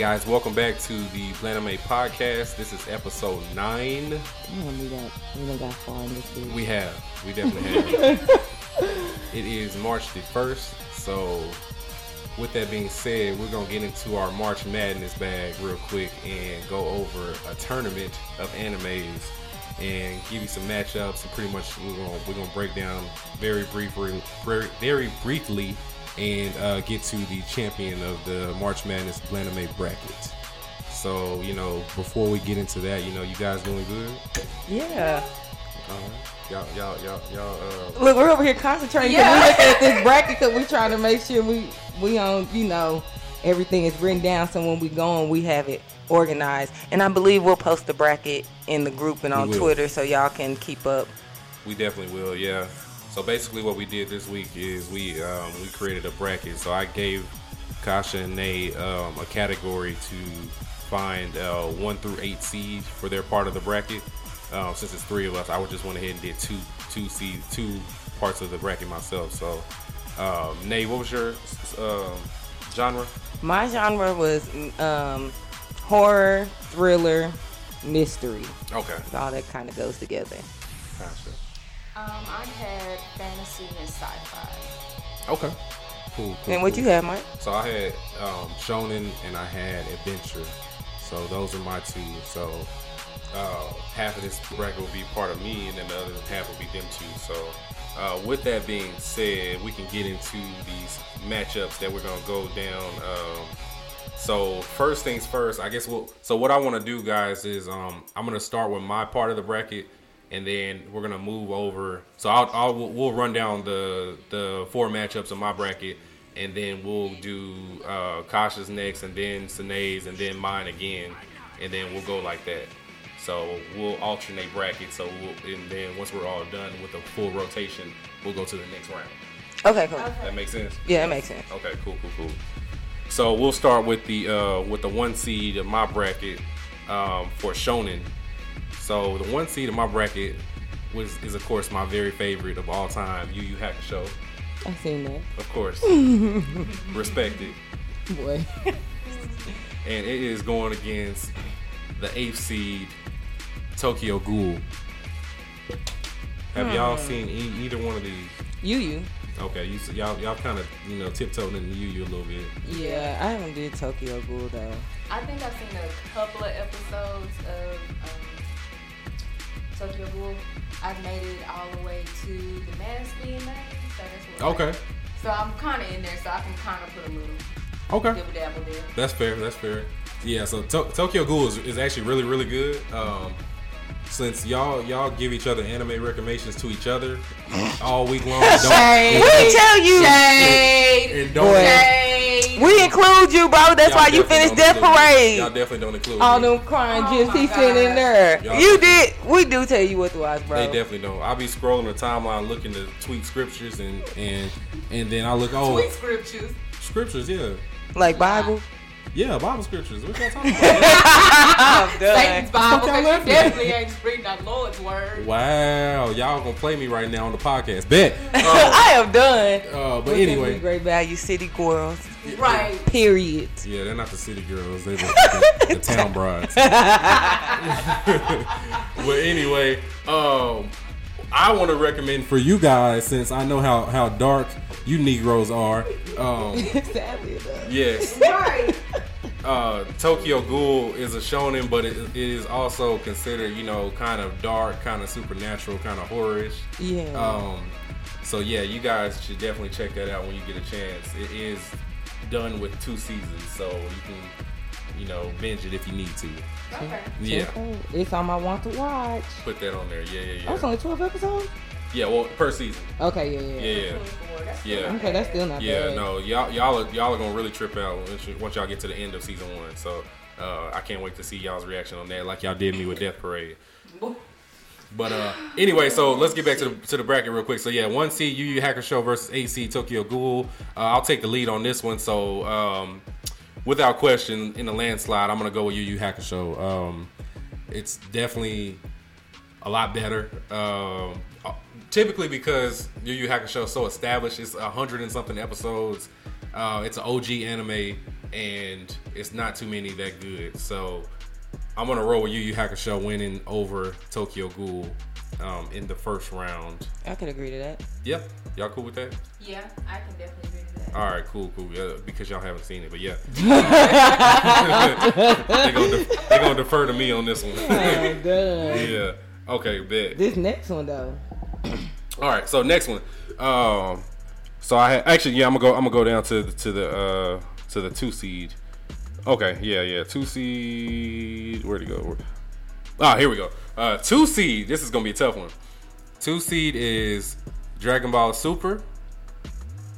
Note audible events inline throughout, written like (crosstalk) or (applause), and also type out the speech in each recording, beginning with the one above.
Guys, welcome back to the Planame podcast. This is episode nine. We got we done got far in this week. We have, we definitely have. (laughs) it is March the first, so with that being said, we're gonna get into our March Madness bag real quick and go over a tournament of animes and give you some matchups and pretty much we're gonna we're gonna break down very briefly very, very briefly and uh, get to the champion of the March Madness Planame bracket. So, you know, before we get into that, you know, you guys doing good? Yeah. All right. Y'all, y'all, y'all, y'all. Uh, Look, we're over here concentrating. Yeah. we're looking at this bracket because we're trying to make sure we we on you know everything is written down. So when we go on, we have it organized. And I believe we'll post the bracket in the group and on Twitter so y'all can keep up. We definitely will. Yeah. So basically, what we did this week is we um, we created a bracket. So I gave Kasha and Nate um, a category to find uh, one through eight seeds for their part of the bracket. Uh, since it's three of us, I would just went ahead and did two two seed two parts of the bracket myself. So, um, Nate, what was your uh, genre? My genre was um, horror, thriller, mystery. Okay. All that kind of goes together. Gotcha. Um, I had fantasy and sci-fi. Okay. Cool. cool and what cool. you had, Mike? So I had um, shonen and I had adventure. So those are my two. So uh, half of this bracket will be part of me, and then the other half will be them two. So uh, with that being said, we can get into these matchups that we're gonna go down. Um, so first things first, I guess we'll. So what I want to do, guys, is um, I'm gonna start with my part of the bracket and then we're gonna move over. So I'll, I'll we'll run down the the four matchups of my bracket, and then we'll do uh, Kasha's next, and then Sanae's, and then mine again, and then we'll go like that. So we'll alternate brackets. So we'll, and then once we're all done with the full rotation, we'll go to the next round. Okay, cool. Okay. That makes sense. Yeah, that makes sense. Okay, cool, cool, cool. So we'll start with the uh, with the one seed of my bracket um, for Shonen. So the one seed in my bracket was is of course my very favorite of all time, Yu Yu Hakusho. I've seen that. Of course, (laughs) respect it. Boy. and it is going against the eighth seed Tokyo Ghoul. Have y'all Hmm. seen e- either one of these? You, you. Okay, you, y'all y'all kind of you know tiptoed into Yu Yu a little bit. Yeah, I haven't did Tokyo Ghoul though. I think I've seen a couple of episodes of um, Tokyo Ghoul. I've made it all the way to the mask being made, so that's what. Okay, So I'm kind of in there, so I can kind of put a little okay. dibble dabble there. That's fair. That's fair. Yeah. So to- Tokyo Ghoul is, is actually really really good. Um, since y'all y'all give each other anime recommendations to each other all week long, don't, Shade. (laughs) We tell you. Shade. and don't. Boy. Shade. We include you, bro. That's y'all why you finished don't Death Parade. Y'all definitely don't include. All me. them crying Oh gifs my he sent in there. Y'all you did. We do tell you what to watch, bro. They definitely don't. I'll be scrolling the timeline looking to tweet scriptures and and and then I look oh Sweet scriptures. scriptures yeah like Bible. Yeah Bible scriptures. What y'all talking about? (laughs) I'm Satan's Bible, y'all because you laughing at? definitely ain't reading the Lord's word. wow, y'all gonna play me right now on the podcast. Bet. (laughs) Uh, I am done. uh, but With the anyway, Great Value City Girls. Right. Period. Yeah, they're not the city girls. They're the, the, the town (laughs) brides. but anyway, um, I want to recommend for you guys since I know how how dark you Negroes are. Um, (laughs) Sadly enough. yes, (laughs) Right. uh, Tokyo Ghoul is a shonen, but it, it is also considered you know kind of dark, kind of supernatural, kind of horrorish. Yeah. Um, so yeah, you guys should definitely check that out when you get a chance. It is done with two seasons, so you can, you know, binge it if you need to. Okay. Yeah, Okay. It's on my want to watch. put that on there. Yeah, yeah, Oh, it's only 12 episodes? Yeah, well, per season. Okay, yeah, yeah. Yeah, yeah, Yeah. Okay, that's still not yeah. bad. No, y'all, y'all, are, y'all are gonna really trip out once, you- once y'all get to the end of season one. So uh, I can't wait to see y'all's reaction on that, like y'all did me with Death Parade. But uh, anyway, so let's get back to the to the bracket real quick. So yeah, one seed Yu Yu Hakusho versus AC Tokyo Ghoul. Uh, I'll take the lead on this one. So um, without question, in the landslide, I'm gonna go with Yu Yu Hakusho. Um, it's definitely a lot better. Um, uh, typically because Yu Yu Hakusho is so established, it's a hundred and something episodes. Uh, it's an OG anime. and it's not too many that good. So I'm gonna roll with Yu Yu Hakusho winning over Tokyo Ghoul um, in the first round. I could agree to that. Yep, y'all cool with that? Yeah, I can definitely agree to that. All right, cool, cool. Yeah, because y'all haven't seen it, but yeah, (laughs) they're gonna, def- they gonna defer to me on this one. Oh, yeah. Okay, bet. This next one though. (clears throat) All right, so next one. Um, so I had, actually yeah, I'm gonna go. I'm gonna go down to the, to the uh to the two seed. Okay, yeah, yeah, two seed. Where'd it go? Ah, here we go. Uh, two seed. This is gonna be a tough one. Two seed is Dragon Ball Super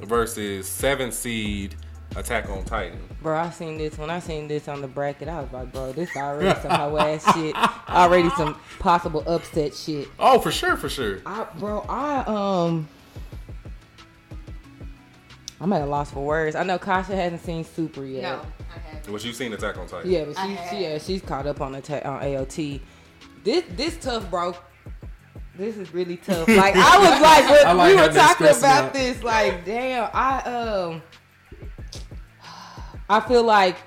versus seven seed Attack on Titan. Bro, I seen this when I seen this on the bracket. I was like, bro, this already some hoe ass shit. Already some possible upset shit. Oh, for sure, for sure. I, bro, I um, I'm at a loss for words. I know Kasha hasn't seen Super yet. No, I haven't. What you seen Attack on Titan? Yeah, but she, she yeah, she's caught up on the ta- on AOT. This this tough, bro. This is really (laughs) tough. Like I was like, when I like we were talking about out. this. Like, damn, I um, I feel like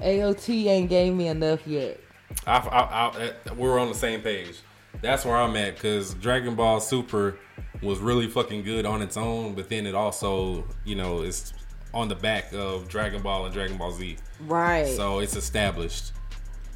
AOT ain't gave me enough yet. I, I, I, we're on the same page. That's where I'm at because Dragon Ball Super was really fucking good on its own, but then it also, you know, it's on the back of Dragon Ball and Dragon Ball Z, Right. so it's established.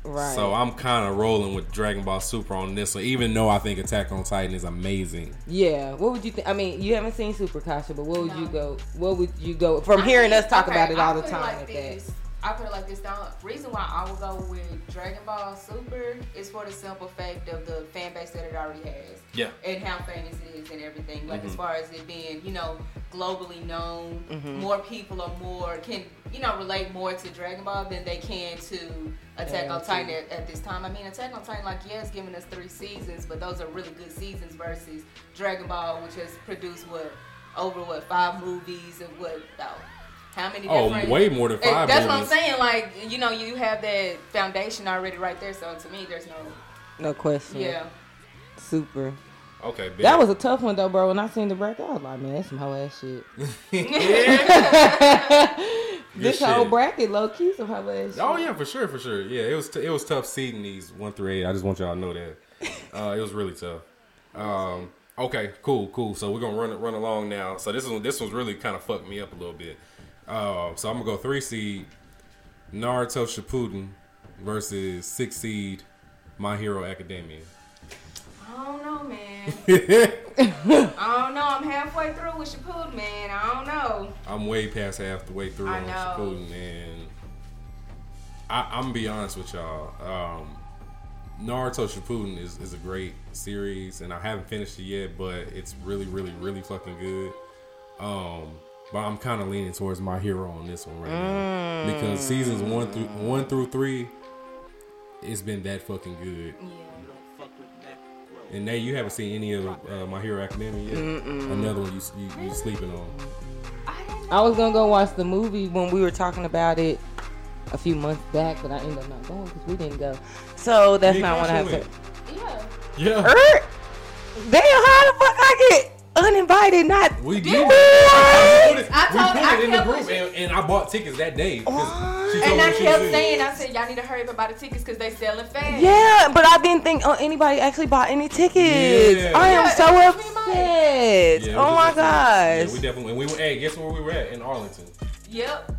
Right. So I'm kind of rolling with Dragon Ball Super on this one, even though I think Attack on Titan is amazing. yeah. What would you think? I mean, you haven't seen Super Kasha, but what would you go? What would you go from I hearing think- us talk okay, about it all I'll the time? like at that? this. I put it like this. The reason why I would go with Dragon Ball Super is for the simple fact of the fan base that it already has. Yeah. And how famous it is and everything. Like Mm-hmm. as far as it being, you know, globally known, Mm-hmm. more people are more can you know relate more to Dragon Ball than they can to Attack on Titan at, at this time. I mean, Attack on Titan, like yeah, it's giving us three seasons, but those are really good seasons versus Dragon Ball, which has produced what over what five movies and what about how many? Oh, different, way more than Eh, five That's movies. what I'm saying. Like you know, you have that foundation already right there. So to me, there's no No question. yeah. Super. Okay, bet. That was a tough one though, bro. When I seen the bracket, I was like, man, that's some hoe ass shit. (laughs) (laughs) this shit. whole bracket, low key, some hoe ass shit. Oh yeah, for sure, for sure. Yeah, it was t- it was tough seeding these one through eight. I just want y'all to know that (laughs) uh, it was really tough. Um, okay, cool, cool. So we're gonna run it run along now. So this one this one's really kind of fucked me up a little bit. Uh, so I'm gonna go three seed Naruto Shippuden versus six seed My Hero Academia. I don't know, man. (laughs) I don't know. I'm halfway through with Shippuden, man. I don't know. I'm way past half the way through I on know. Shippuden, and I, I'm gonna be honest with y'all. Um, Naruto Shippuden is, is a great series, and I haven't finished it yet, but it's really, really, really fucking good. Um, but I'm kind of leaning towards my hero on this one right now because seasons one through one through three, it's been that fucking good. Yeah. And Nate, you haven't seen any of uh, My Hero Academia yet. Another one you, you you sleeping on. I was gonna go watch the movie when we were talking about it a few months back, but I ended up not going because we didn't go. So that's not what I have to. Kasha Yeah. Yeah, Er, damn, how the fuck I get uninvited? Not we Did did. we? I put it, I we told- put I it in the kept group, and, and I bought tickets that day. 'cause What? She told And I kept saying, I said, y'all need to hurry up about the tickets because they selling fast. Yeah, but I didn't think oh, anybody actually bought any tickets. Yeah. I am Yeah, so it was me, upset. Yeah, oh my just- Yeah, gosh. we definitely. And we were. Hey, guess where we were at in Arlington? (laughs) Yep.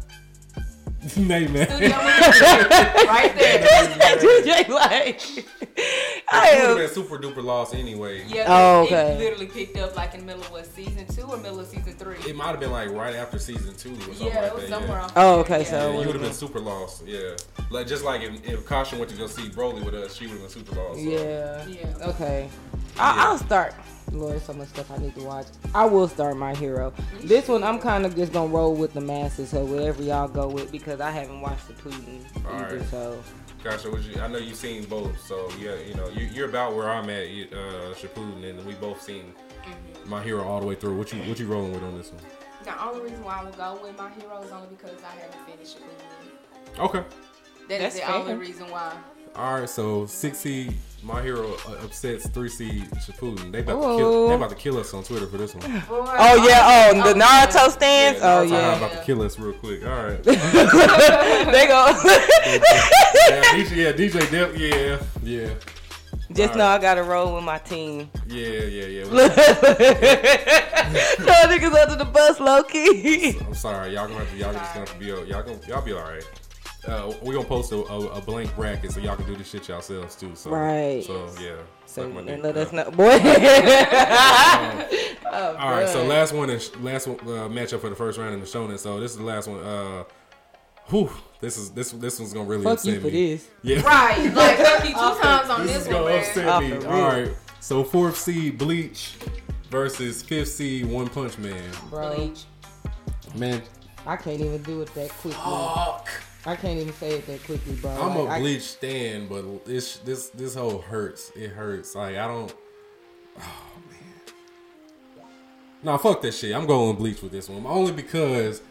Nate, man. Studio (laughs) right there. DJ like, I It would have been super duper lost anyway. Yeah. Oh, okay. It literally picked up like in the middle of what season two or middle of season three. It might have been like right after season two or something yeah, like it was that. somewhere. yeah. on Oh, okay, yeah. so- Yeah, you would have been super lost. Yeah, like just like if, if Kasha went to go see Broly with us, she would have been super lost. so. Yeah. Yeah. Okay. I, Yeah. I'll start. Lord, there's so much stuff I need to watch. I will start my hero. This one, I'm kind of just gonna roll with the masses, so whatever y'all go with, because I haven't watched the Putin All either. right. So Kasha, what you, I know you've seen both, so yeah, you know you, you're about where I'm at, you- uh, Shippuden, and we both seen Mm-hmm. my hero all the way through. What you what you rolling with on this one? The only reason why I would go with my hero is only because I haven't finished it. Okay, That is That's the fair. only reason why. All right, so six seed My Hero uh, upsets three seed Shippuden. They about to kill. They about to kill us on Twitter for this one. (laughs) Yeah, Oh yeah, oh the Naruto stands. Oh Naruto yeah, about to kill us real quick. All right. (laughs) they go. (laughs) yeah, DJ, yeah, DJ Dep, yeah, yeah, Just know I gotta roll with my team. yeah, yeah, yeah. no niggas under the bus, low key. I'm sorry, y'all gonna have to, y'all just gonna have to be, y'all gonna, y'all be all right. Uh, we gonna post a, a, a blank bracket so y'all can do this shit yourselves too. So, Right. So yeah. So suck my dick. and let us Yeah. know, boy. (laughs) All right, so last one is last one, uh, matchup for the first round in the shonen. So this is the last one. Uh, whew, this is this this one's gonna really Fuck upset you for me. this. Yeah, Right, like (laughs) fuck you two times on this this is one, gonna upset me. the All rip. right, so fourth seed Bleach versus fifth seed One Punch Man. Bro, Bleach. Man, I can't even do it that quickly. I can't even say it that quickly, bro. I'm Like, a I- Bleach stan, but this this this whole hurts. It hurts. Like I don't. Oh man. Nah, fuck that shit. I'm going Bleach with this one only because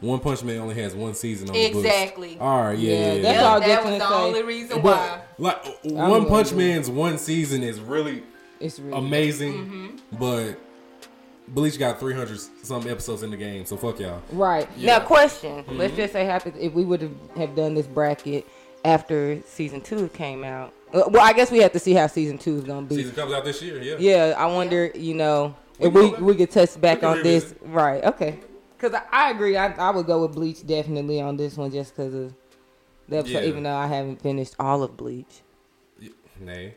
One Punch Man only has one season on the books. Exactly. All right, yeah, Yeah, yeah. that's yeah. all I Yep, that was the say. only reason why. But like I'm One gonna Punch. Man's one season is really It's really amazing, Mm-hmm. but Bleach got 300 some episodes in the game, so fuck y'all. Right. Yeah. Now, question. Mm-hmm. Let's just say happens if we would have have done this bracket after season two came out. Uh, Well, I guess we have to see how season two is gonna be. Season comes out this year, yeah. Yeah, I wonder. You know, We if can we back. we could touch back can on this. revisit. Right. Okay. Because I, I agree. I, I would go with Bleach definitely on this one just because of the episode. Yeah. Even though I haven't finished all of Bleach. Nay.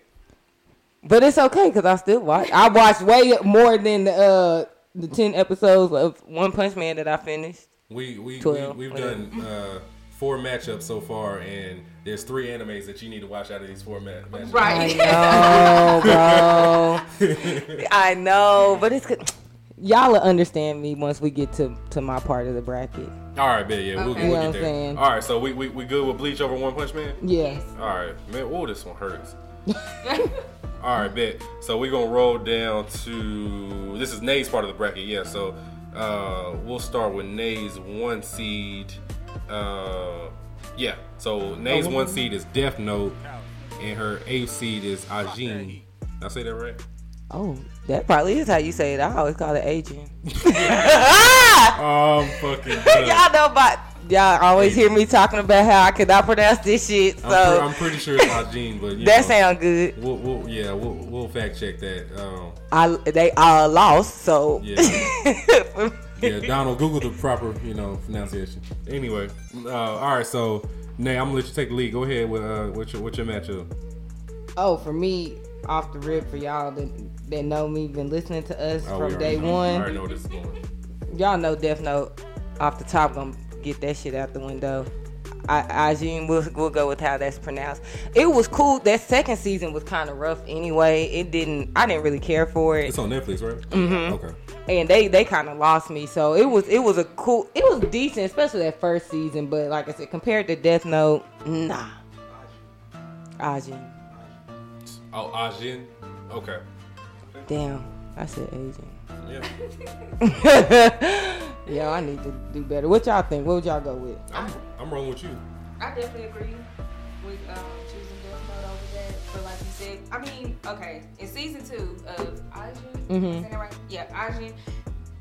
But it's okay because I still watch. I watched way more than the uh, the ten episodes of One Punch Man that I finished. We we, we 12, we've whatever. done uh, four matchups so far, and there's three animes that you need to watch out of these four ma- matchups. Right. I know, bro. (laughs) I know, but it's good. Y'all will understand me once we get to, to my part of the bracket. All right, bet yeah, we'll, Okay. we'll You know get what I'm there. saying? All right, so we, we we good with Bleach over One Punch Man. Yes. All right, man. Oh, this one hurts. (laughs) All right, bet. So we're gonna roll down to this is Nay's part of the bracket. Yeah, so uh, we'll start with Nay's one seed. Uh, yeah, so Nay's one seed is Death Note, and her eighth seed is Ajin. Did I say that right? Oh, that probably is how you say it. I always call it aging. (laughs) Oh, (laughs) I'm fucking. (laughs) done. y'all know about. Y'all always hear me talking about how I cannot pronounce this shit. I'm, So pre- I'm pretty sure it's Ajin, but you that know, sound good. We'll, we'll yeah, we'll, we'll fact check that. Um, I they are lost. So Yeah. (laughs) yeah, Donald, Google the proper, you know, pronunciation. Anyway, uh, all right, so Nay, I'm gonna let you take the lead. Go ahead with uh, what's your what's your matchup? oh, for me, off the rip, for y'all that that know me, been listening to us Oh, we from already day know- I one. already know this is going. y'all know Death Note off the top gonna get that shit out the window. I, Ajin, we'll, we'll go with how that's pronounced. It was cool. That second season was kind of rough anyway. It didn't. I didn't really care for it, It's on Netflix, right? Mm-hmm. Okay. and they they kind of lost me. So it was it was a cool. It was decent, especially that first season. But like I said, compared to Death Note, nah. Ajin, Oh, Ajin. Okay. damn, I said Asian. Yeah. (laughs) Yeah, I need to do better. What y'all think? What would y'all go with? I'm I'm rolling with you. I definitely agree with um, choosing Death Note over that. But like you said, I mean, okay, in season two of Ajin, Mhm. is that right? Yeah, Ajin,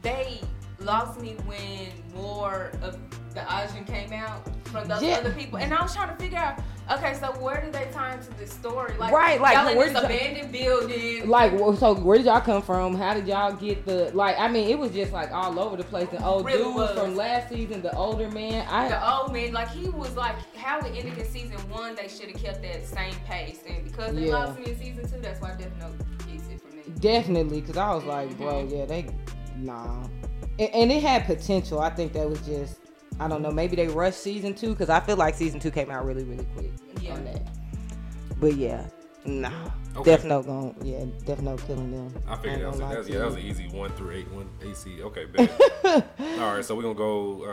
they lost me when more of the Ajin came out from those Yeah. other people, and I was trying to figure out, okay, so where did they tie into this story? Like, Right, like, y'all in where this did y'all- abandoned building. Like, so where did y'all come from? How did y'all get the like? I mean, it was just like all over the place. The old Really dude was. from last season, the older man. I the old man, like he was like how it ended in season one, they should have kept that same pace, and because they Yeah. lost me in season two, that's why Death Note gets it for me. definitely because I was like, mm-hmm. bro, yeah, they nah, and, and it had potential. I think that was just I don't know. Maybe they rushed season two because I feel like season two came out really, really quick Yeah. on that. But yeah, nah. Okay. Death Note going, yeah, Death Note killing them. I figured that ain't was, gonna that lie was to yeah, that was an easy one through eight, one AC. Okay, bet. (laughs) All right, so we're gonna go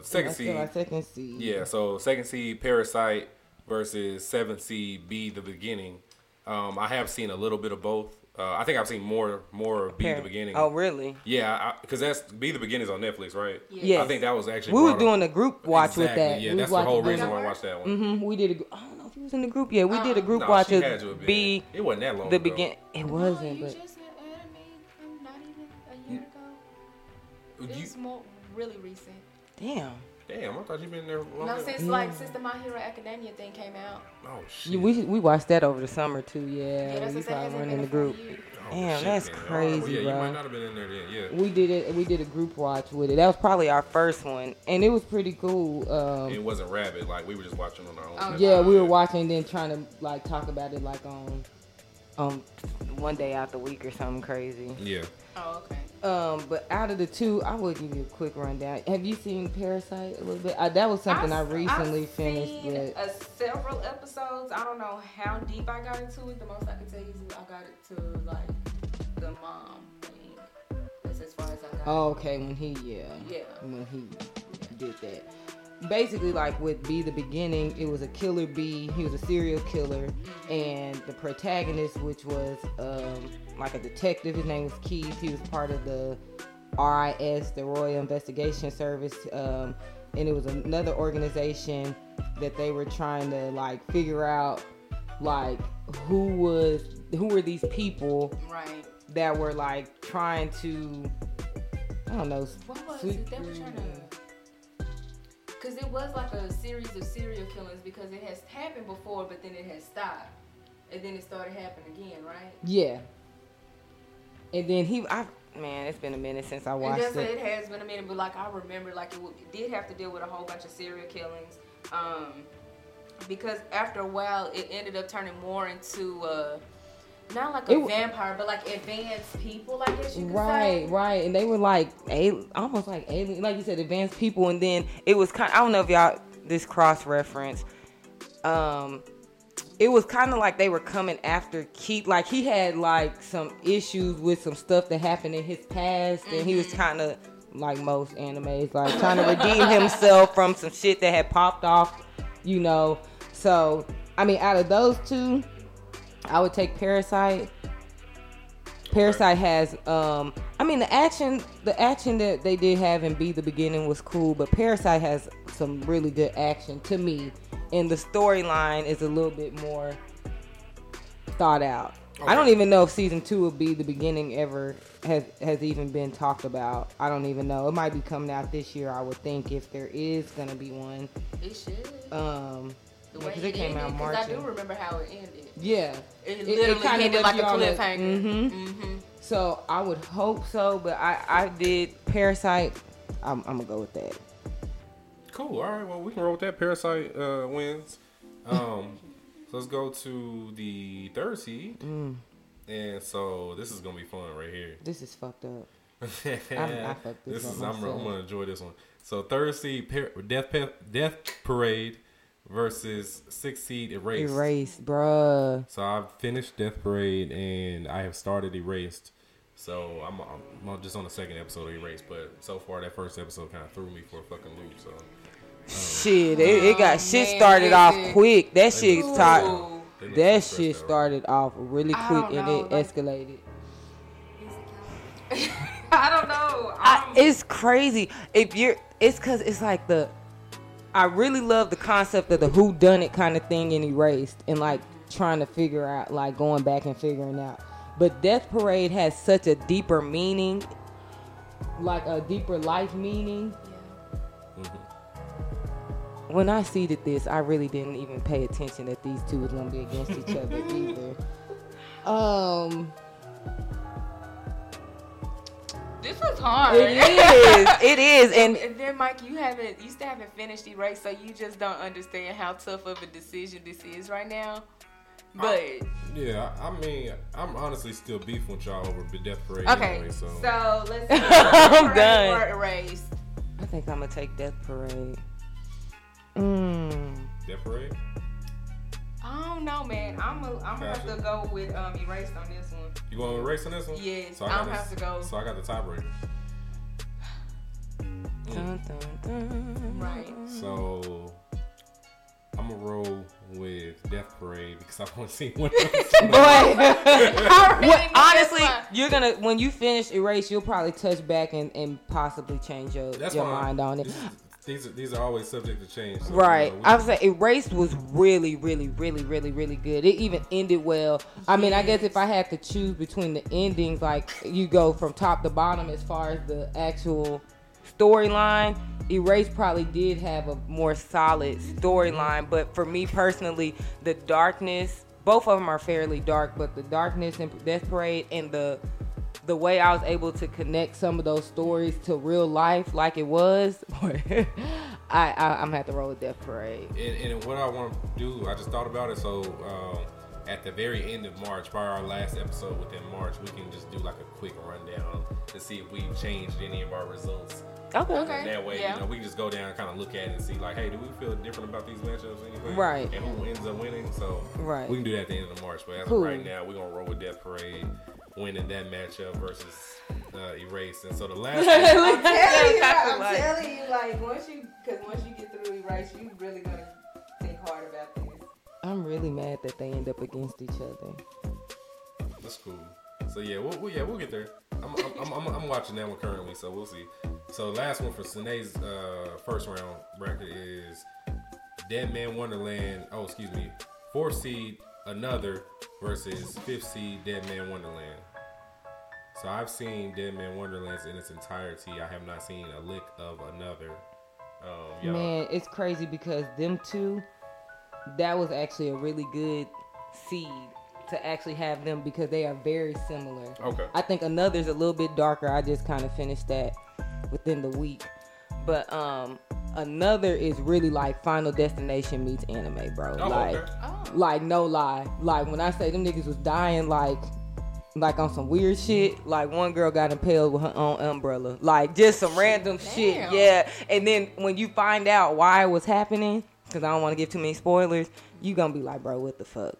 uh, second I seed. like second seed. Yeah, so second seed Parasite versus seventh seed Be the Beginning. Um, I have seen a little bit of both. Uh, I think I've seen more more of Be the Beginning. Oh, really? Yeah, because that's Be the Beginning's on Netflix, right? Yes. I think that was actually. We were brought up- doing a group watch with that. Yeah, We that's the whole reason why I watched that one. Mhm, We did a. gr- I don't know if he was in the group. Yeah, we did a group No, watch she of had to have been. be It wasn't that long. the ago. It wasn't, you but just had added me um, not even a year ago. It You- was more really recent. damn. Damn, I thought you been there. Long No, since Yeah. like since the My Hero Academia thing came out. Oh shit. Yeah, we we watched that over the summer too. Yeah, Yeah, that's you probably I'm weren't in the hasn't been a group. full. Oh, Damn, shit, that's man. Oh, crazy, well, yeah, bro. you might not have been in there then. Yeah. We did it. We did a group watch with it. That was probably our first one, and it was pretty cool. Um, It wasn't rabbit. Like we were just watching on our own. Oh, yeah, we were watching, then trying to like talk about it like on, um, one day out the week or something crazy. Yeah. Oh, okay. Um, but out of the two, I will give you a quick rundown. Have you seen Parasite a little bit? Uh, that was something I, I've- recently I've finished. seen, But several episodes. I don't know how deep I got into it. The most I can tell you is I got it to like the mom thing. That's as far as I got. oh, okay, when he yeah, Yeah. when he did that. Basically, like with Be the Beginning, it was a killer bee. He was a serial killer, and the protagonist, which was um, like a detective, his name was Keith. He was part of the RIS, the Royal Investigation Service, um, and it was another organization that they were trying to like figure out like who was who were these people Right. that were like trying to I don't know What was sweep it? They were trying to. Because it was like a series of serial killings because it has happened before, but then it has stopped. And then it started happening again, right? Yeah. And then he, I man, it's been a minute since I watched it. it has been a minute, but like I remember, like it, w- it did have to deal with a whole bunch of serial killings. Um, because after a while, it ended up turning more into uh, not like a It vampire, but like advanced people, I guess you could Right, say. right, and they were like al- almost like alien, like you said, advanced people. And then it was kind. I don't know if y'all this cross reference. Um, it was kind of like they were coming after Keith. Like he had like some issues with some stuff that happened in his past, and he was Mm-hmm. kind of like most animes, like trying to redeem himself from some shit that had popped off, you know. So I mean, out of those two, I would take Parasite. Parasite has um I mean the action the action that they did have in Be the Beginning was cool, but Parasite has some really good action to me. And the storyline is a little bit more thought out. I don't even know if season two will Be the Beginning ever has has even been talked about. I don't even know. It might be coming out this year, I would think, if there is gonna be one. It should. Um the yeah, it, it came out ended, March. because I do remember how it ended. yeah. It, It- it literally kinda ended like a you on a- cliffhanger. Mhm. Mm-hmm. So I would hope so, but I I did Parasite. I'm, I'm gonna go with that. Cool. All right. Well, we can roll with that. Parasite uh, wins. Um, so let's go to the third seed. Mm. And so this is gonna be fun right here. This is fucked up. (laughs) I fucked this this up is I'm, I'm gonna enjoy this one. So third seed Death Death Parade versus sixth seed Erased. Erased, bruh. So I've finished Death Parade and I have started Erased. So I'm, I'm, I'm just on the second episode of Erased, but so far that first episode kind of threw me for a fucking loop. So Shit, it, it got Oh, shit man, started off quick. That They shit look start. stressed out. They look That shit stressed started off really quick and know, it like- escalated. (laughs) I don't know. I, I'm- it's crazy. If you're, it's cause it's like the. I really love the concept of the who done it kind of thing in Erased and like trying to figure out, like going back and figuring out. But Death Parade has such a deeper meaning, like a deeper life meaning. When I seeded this, I really didn't even pay attention that these two was gonna be against each other (laughs) either. Um, this was hard. it is, it is, (laughs) and And then, Mike, you haven't, you still haven't finished the race, so you just don't understand how tough of a decision this is right now. But yeah, I I mean, I'm honestly still beefing with y'all over Death Parade okay, anyway. So, so let's. (laughs) I'm done. or erased. I think I'm gonna take Death Parade. Mm. Death Parade. I don't know, man. I'm gonna I'm gonna have to go with um erased on this one. You going to race on this one? Yes, So I I'm got gonna have to go. So I got the tiebreaker. (sighs) Dun, dun, dun. Right. So I'm gonna roll with Death Parade because I want to see one. (laughs) Boy, I really (laughs) Well, honestly, you're gonna when you finish erase, you'll probably touch back and, and possibly change your That's your mind on it. These are these are always subject to change. so, Right. you know, I would say Erased was really, really, really, really, really good. It even ended well. I mean, I guess if I had to choose between the endings, like you go from top to bottom as far as the actual storyline, Erased probably did have a more solid storyline. But for me personally, the darkness, both of them are fairly dark, but the darkness and Death Parade and the the way I was able to connect some of those stories to real life, like it was, (laughs) I, I I'm gonna have to roll with Death Parade. And, and what I want to do, I just thought about it. So um, at the very end of March, by our last episode within March, we can just do like a quick rundown to see if we've changed any of our results. Okay. Okay. And that way, yeah. you know, we can just go down and kind of look at it and see, like, hey, do we feel different about these matchups? Anything? Right. And who ends up winning? So Right. we can do that at the end of March. But as Cool. of right now, we're gonna roll with Death Parade winning that matchup versus uh, Erase. And so the (laughs) last. I'm telling you, I'm telling you, like once you, because once you get through erase, you really gonna think hard about this. I'm really mad that they end up against each other. That's cool. So yeah, we'll, we'll yeah we'll get there. I'm I'm, I'm, I'm watching that one currently, so we'll see. So last one for Sinead's uh, first round bracket is Dead Man Wonderland. Oh, excuse me, four seed Another versus fifth seed Dead Man Wonderland. So I've seen Dead Man Wonderlands in its entirety. I have not seen a lick of Another. Um, y'all- Man, it's crazy because them two, that was actually a really good seed to actually have them because they are very similar. Okay. I think another's a little bit darker. I just kind of finished that within the week. But um another is really like Final Destination meets anime, bro. Oh, like okay. Oh. like no lie. Like when I say them niggas was dying like like on some weird shit. Like one girl got impaled with her own umbrella. Like just some random shit. Yeah. And then when you find out why it was happening, because I don't want to give too many spoilers, you gonna be like, bro, what the fuck?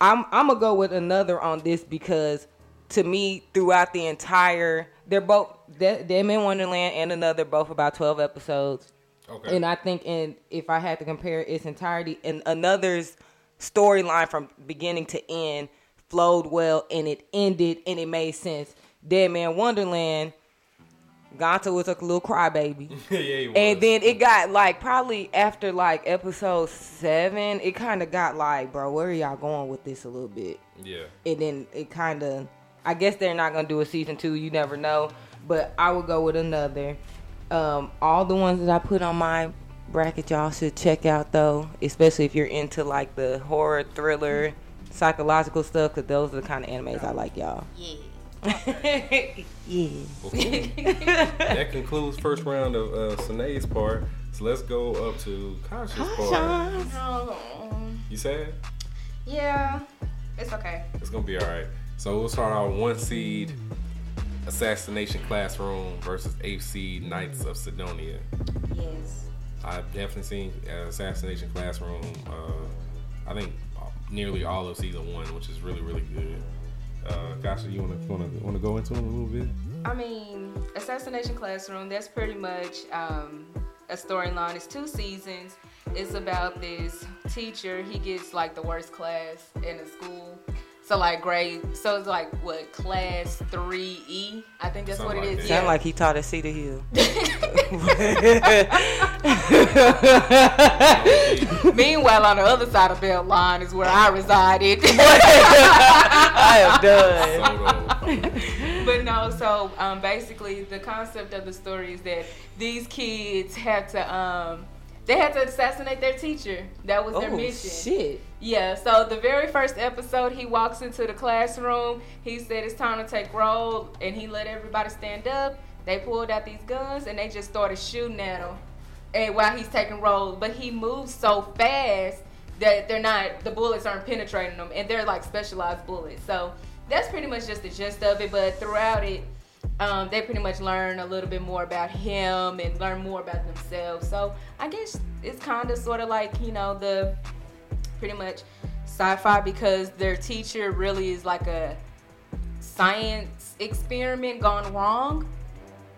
I'm I'm gonna go with another on this because to me, throughout the entire, they're both De- Dead Man Wonderland and another both about twelve episodes. Okay. And I think, and if I had to compare its entirety, and another's storyline from beginning to end flowed well, and it ended, and it made sense. Dead Man Wonderland, Ganta was like a little crybaby. (laughs) yeah. And then it got like probably after like episode seven, it kind of got like, bro, where are y'all going with this a little bit? yeah. And then it kind of, I guess they're not gonna do a season two. You never know. But I would go with another. Um, all the ones that I put on my bracket, y'all should check out though, especially if you're into like the horror, thriller, psychological stuff, because those are the kind of animes I like, y'all. Yeah. yeah. Well, that concludes first round of uh, Sinead's part. So let's go up to Kasha's part. Oh. You sad? Yeah. It's okay. It's gonna be all right. So we'll start out one seed Assassination Classroom versus eighth seed Knights of Sidonia. Yes. I've definitely seen uh, Assassination Classroom. Uh, I think nearly all of season one, which is really really good. Uh, you wanna wanna wanna go into it a little bit? I mean, Assassination Classroom, that's pretty much um, a storyline. It's two seasons. It's about this teacher. He gets like the worst class in the school. So like grade, so it's like what class three E? I think that's Something what it like is. that. Sound like he taught at Cedar Hill. (laughs) Meanwhile, on the other side of Belt Line is where I resided. (laughs) I am done. But no, so um, basically the concept of the story is that these kids had to um, they had to assassinate their teacher. That was their Oh mission. shit! Yeah, so the very first episode, he walks into the classroom. He said it's time to take roll, and he let everybody stand up. They pulled out these guns and they just started shooting at him. And while he's taking roll, but he moves so fast that they're not the bullets aren't penetrating them, and they're like specialized bullets. So that's pretty much just the gist of it. But throughout it, um, they pretty much learn a little bit more about him and learn more about themselves. So I guess it's kind of sort of like you know the pretty much sci-fi because their teacher really is like a science experiment gone wrong.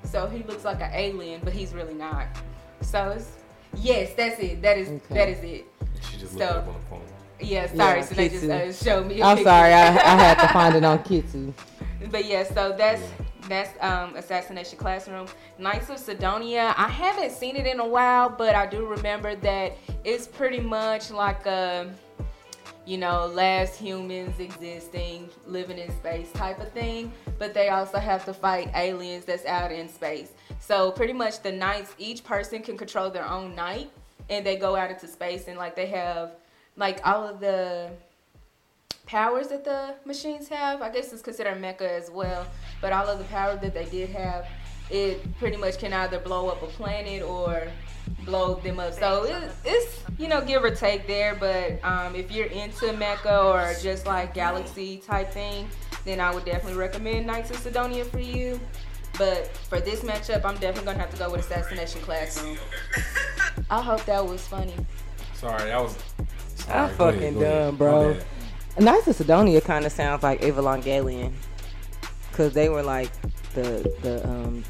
So he looks like an alien, but he's really not. So it's yes, that's it. That is Okay. that is it. She just So- looked up on the phone. Yeah, sorry. Yeah, so they just Kitsu. uh, showed me. a I'm picture. sorry, I, I had to find it on Kitsu. (laughs) But yeah, so that's that's um, Assassination Classroom. Knights of Sidonia. I haven't seen it in a while, but I do remember that it's pretty much like a you know last humans existing, living in space type of thing. But they also have to fight aliens that's out in space. So pretty much the knights, each person can control their own knight, and they go out into space and like they have like all of the powers that the machines have. I guess it's considered mecha as well. But all of the power that they did have, it pretty much can either blow up a planet or blow them up. So it, it's you know give or take there. But um, if you're into mecha or just like galaxy type thing, then I would definitely recommend Knights of Sidonia for you. But for this matchup, I'm definitely gonna have to go with Assassination Classroom. (laughs) I hope that was funny. Sorry, that was. I'm sorry, go ahead, fucking go ahead. done, bro. Knights of Sidonia kind of sounds like Evangelion, cause they were like the the um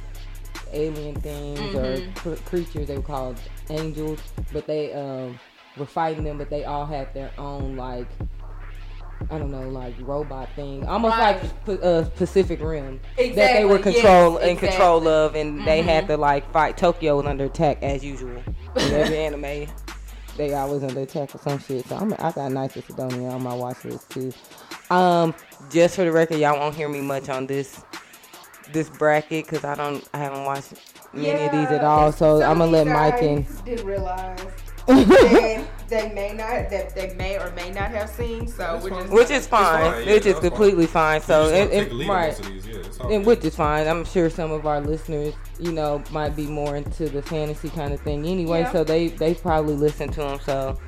alien things or Mhm. cr- creatures they were called angels, but they um were fighting them, but they all had their own like I don't know, like robot thing, almost Right. like uh, Pacific Rim that they were control yes, in control of, and they had Mhm. to like fight. Tokyo was under attack as usual. (laughs) In every anime, they always under attack or some shit. So I'm, I got Knights of Sidonia on my watch list too. Um, just for the record, y'all won't hear me much on this this bracket because I don't, I haven't watched many of these at all. So I'm gonna let Mike and didn't realize. (laughs) and they may not that they may or may not have seen. So That's we're fine. just which is fine, fine, yeah, which is that's fine. completely fine. So You just and, and- the lead on right. these, yeah, it's And good. which is fine. I'm sure some of our listeners, you know, might be more into the fantasy kind of thing anyway. Yeah. So they they probably listen to them. So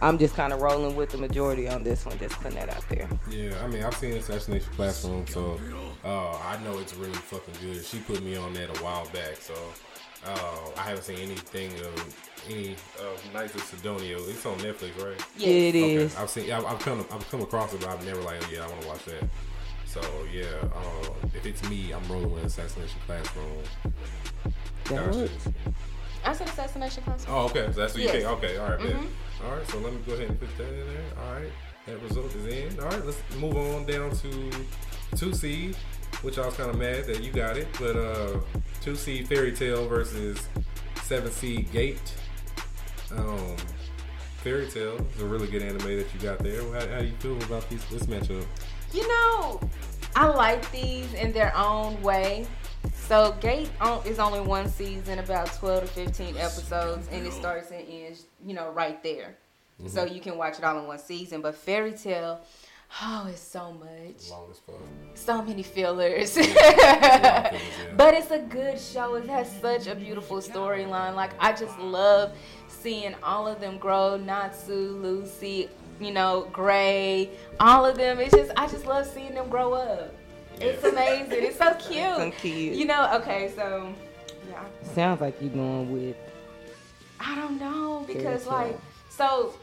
I'm just kind of rolling with the majority on this one. Just putting that out there. Yeah, I mean, I've seen Assassination Classroom, so uh, I know it's really fucking good. She put me on that a while back, so uh, I haven't seen anything of any of Knights of Sidonia. It's on Netflix, right? Yeah, it Okay, is. I've seen. I've, I've come. I've come across it, but I've never like, oh, yeah, I want to watch that. So yeah, uh, if it's me, I'm rolling with Assassination Classroom. That Gotcha. works. I said assassination classroom. Oh, okay. So that's what you Yes. think. Okay, all right, man. Mhm. All right, so let me go ahead and put that in there. All right, that result is in. All right, let's move on down to two seed, which I was kind of mad that you got it, but uh, two seed Fairy Tail versus seven seed Gate. Um, Fairy Tail is a really good anime that you got there. How, how you feel about these, this matchup? You know, I like these in their own way. So Gate is only one season, about 12 to 15 episodes, and it starts and ends, you know, right there. So you can watch it all in one season. But Fairy Tail, oh, it's so much. Long as fuck. So many fillers. It's a lot of fillers, yeah. But it's a good show. It has such a beautiful storyline. Like I just love seeing all of them grow. Natsu, Lucy, you know, Gray, all of them. It's just I just love seeing them grow up. It's amazing. It's so (laughs) cute. Some kids. You know, okay, so yeah. Sounds like you're going with. I don't know because like so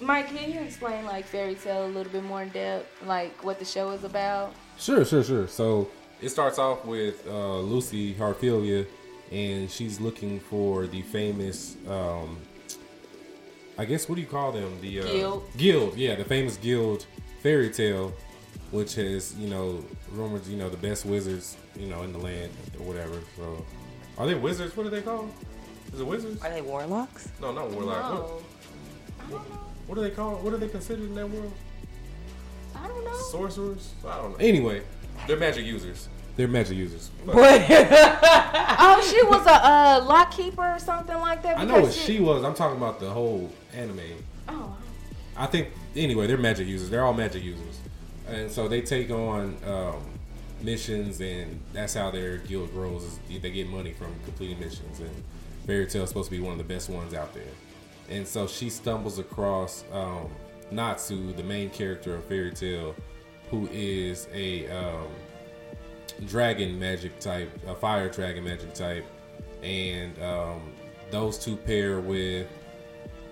Mike, can you explain like Fairy Tail a little bit more in depth, like what the show is about? Sure, sure, sure. So it starts off with uh, Lucy Heartfilia, and she's looking for the famous. Um, I guess what do you call them? The uh, Guild. Guild, yeah, the famous guild Fairy Tail, which has you know rumored you know the best wizards you know in the land or whatever. So are they wizards? What are they called? Is it wizards? Are they warlocks? No, not warlock. What, No. I don't know. What are they called? What are they considered in that world? I don't know. Sorcerers? I don't know. Anyway, they're magic users. They're magic users. But- (laughs) (laughs) Oh, she was a uh, lock keeper or something like that. I know what because she was. I'm talking about the whole anime. Oh, I think anyway, they're magic users. They're all magic users, and so they take on um, missions, and that's how their guild grows. Is they get money from completing missions, and Fairy Tail is supposed to be one of the best ones out there. And so she stumbles across um, Natsu, the main character of Fairy Tail, who is a um, dragon magic type, a fire dragon magic type, and um, those two pair with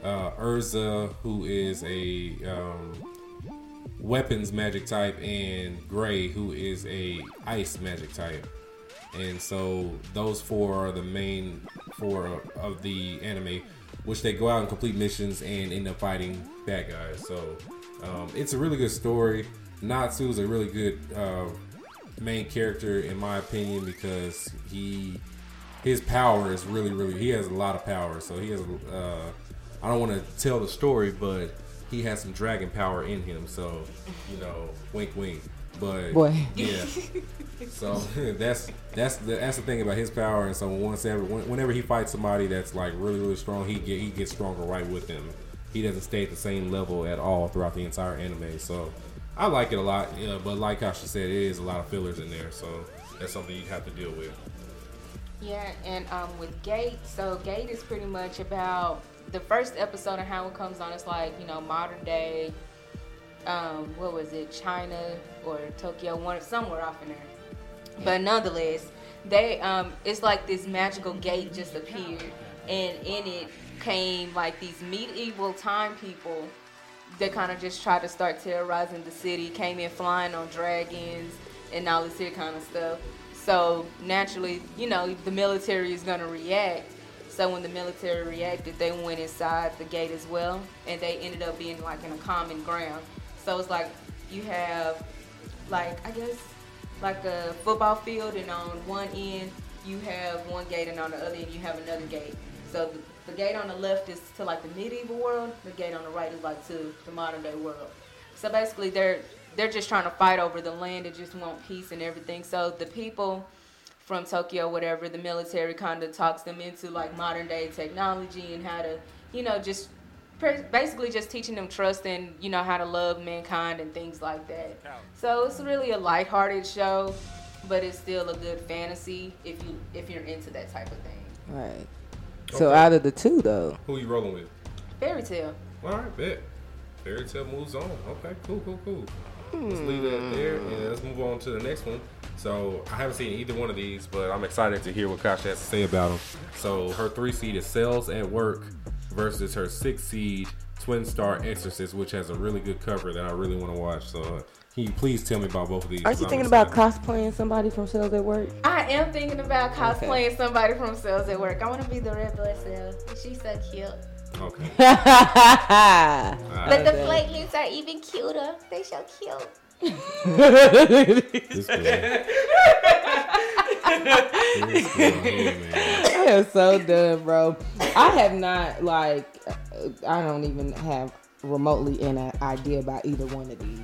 uh, Erza, who is a um, weapons magic type, and Gray, who is a ice magic type. And so those four are the main four of, of the anime. Which they go out and complete missions and end up fighting bad guys. So um, it's a really good story. Natsu is a really good uh, main character in my opinion because he his power is really really he has a lot of power. So he has uh, I don't want to tell the story, but he has some dragon power in him. So you know, wink wink. But Boy. yeah. So (laughs) that's that's the that's the thing about his power. And so once ever whenever he fights somebody that's like really really strong, he get he gets stronger right with them. He doesn't stay at the same level at all throughout the entire anime. So I like it a lot. Yeah, but like how she said, it is a lot of fillers in there. So that's something you have to deal with. Yeah, and um, with Gate, so Gate is pretty much about the first episode and how it comes on. It's like you know modern day. Um, what was it, China or Tokyo, one somewhere off in there. But nonetheless, they um, it's like this magical gate just appeared, and in it came like these medieval time people that kind of just tried to start terrorizing the city. Came in flying on dragons and all this kind of stuff. So naturally, you know, the military is gonna react. So when the military reacted, they went inside the gate as well, and they ended up being like in a common ground. So it's like you have, like I guess, like a football field, and on one end you have one gate, and on the other end you have another gate. So the, the gate on the left is to like the medieval world. The gate on the right is like to the modern day world. So basically, they're they're just trying to fight over the land and just want peace and everything. So the people from Tokyo, whatever, the military kind of talks them into like modern day technology and how to, you know, just basically just teaching them trust and you know how to love mankind and things like that. So it's really a lighthearted show, but it's still a good fantasy if you if you're into that type of thing. Right. So out of the two though, who you rolling with? Fairy tale. All right, bet. Fairy Tail moves on. Okay, cool, cool, cool. Let's leave that hmm. there and let's move on to the next one. So I haven't seen either one of these, but I'm excited to hear what Kasha has to say about them. So her three seed is Cells at Work versus her six seed Twin Star Exorcist, which has a really good cover that I really want to watch. So uh, can you please tell me about both of these? Are you thinking about cosplaying somebody from Cells at Work? I am thinking about cosplaying okay. somebody from Cells at Work. I want to be the red blood cell. She's so cute. Okay. (laughs) but the platelets are even cuter. They so cute. This I am so done, bro. I have not like. I don't even have remotely an idea about either one of these.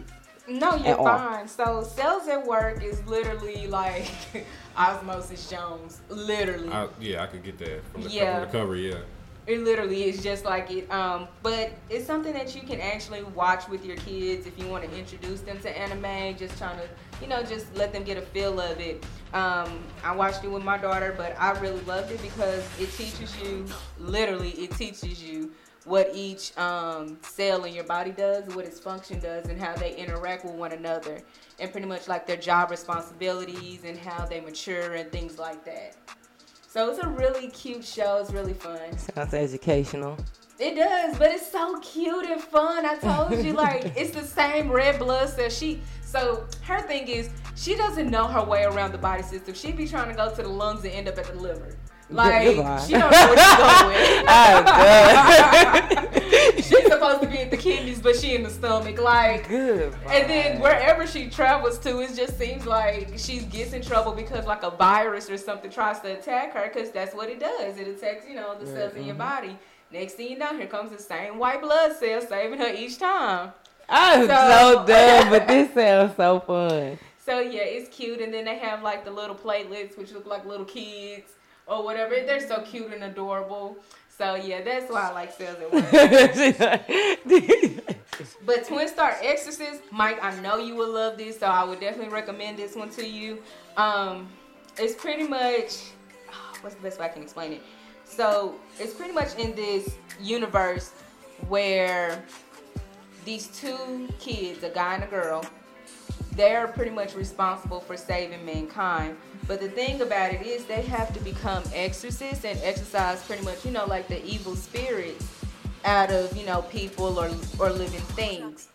No, you're fine. All. So cells at work is literally like (laughs) Osmosis Jones. Literally. I, yeah, I could get that from the, yeah. from the cover. Yeah. It literally is just like it. Um, but it's something that you can actually watch with your kids if you want to introduce them to anime. Just trying to, you know, just let them get a feel of it. Um, I watched it with my daughter, but I really loved it because it teaches you, literally, it teaches you what each um, cell in your body does, what its function does, and how they interact with one another, and pretty much like their job responsibilities and how they mature and things like that. So it's a really cute show. It's really fun. Sounds educational. It does, but it's so cute and fun. I told you, like (laughs) it's the same red blood cell. She so her thing is she doesn't know her way around the body system. She'd be trying to go to the lungs and end up at the liver. Like she don't know what she's going with. (laughs) (laughs) she's supposed to be at the kidneys, but she in the stomach. Like good. And then wherever she travels to, it just seems like she gets in trouble because like a virus or something tries to attack her. Because that's what it does. It attacks you know the cells mm-hmm. in your mm-hmm. body. Next thing you know, here comes the same white blood cell saving her each time. I'm so, so done, but this sounds so fun. (laughs) So yeah, it's cute, and then they have like the little platelets, which look like little kids or whatever. They're so cute and adorable. So yeah, that's why I like Cells at Work. (laughs) but Twin Star Exorcist, Mike, I know you will love this, so I would definitely recommend this one to you. Um, it's pretty much what's the best way I can explain it? So it's pretty much in this universe where these two kids, a guy and a girl, they're pretty much responsible for saving mankind. But the thing about it is they have to become exorcists and exorcise pretty much, you know, like the evil spirits out of, you know, people or or living things.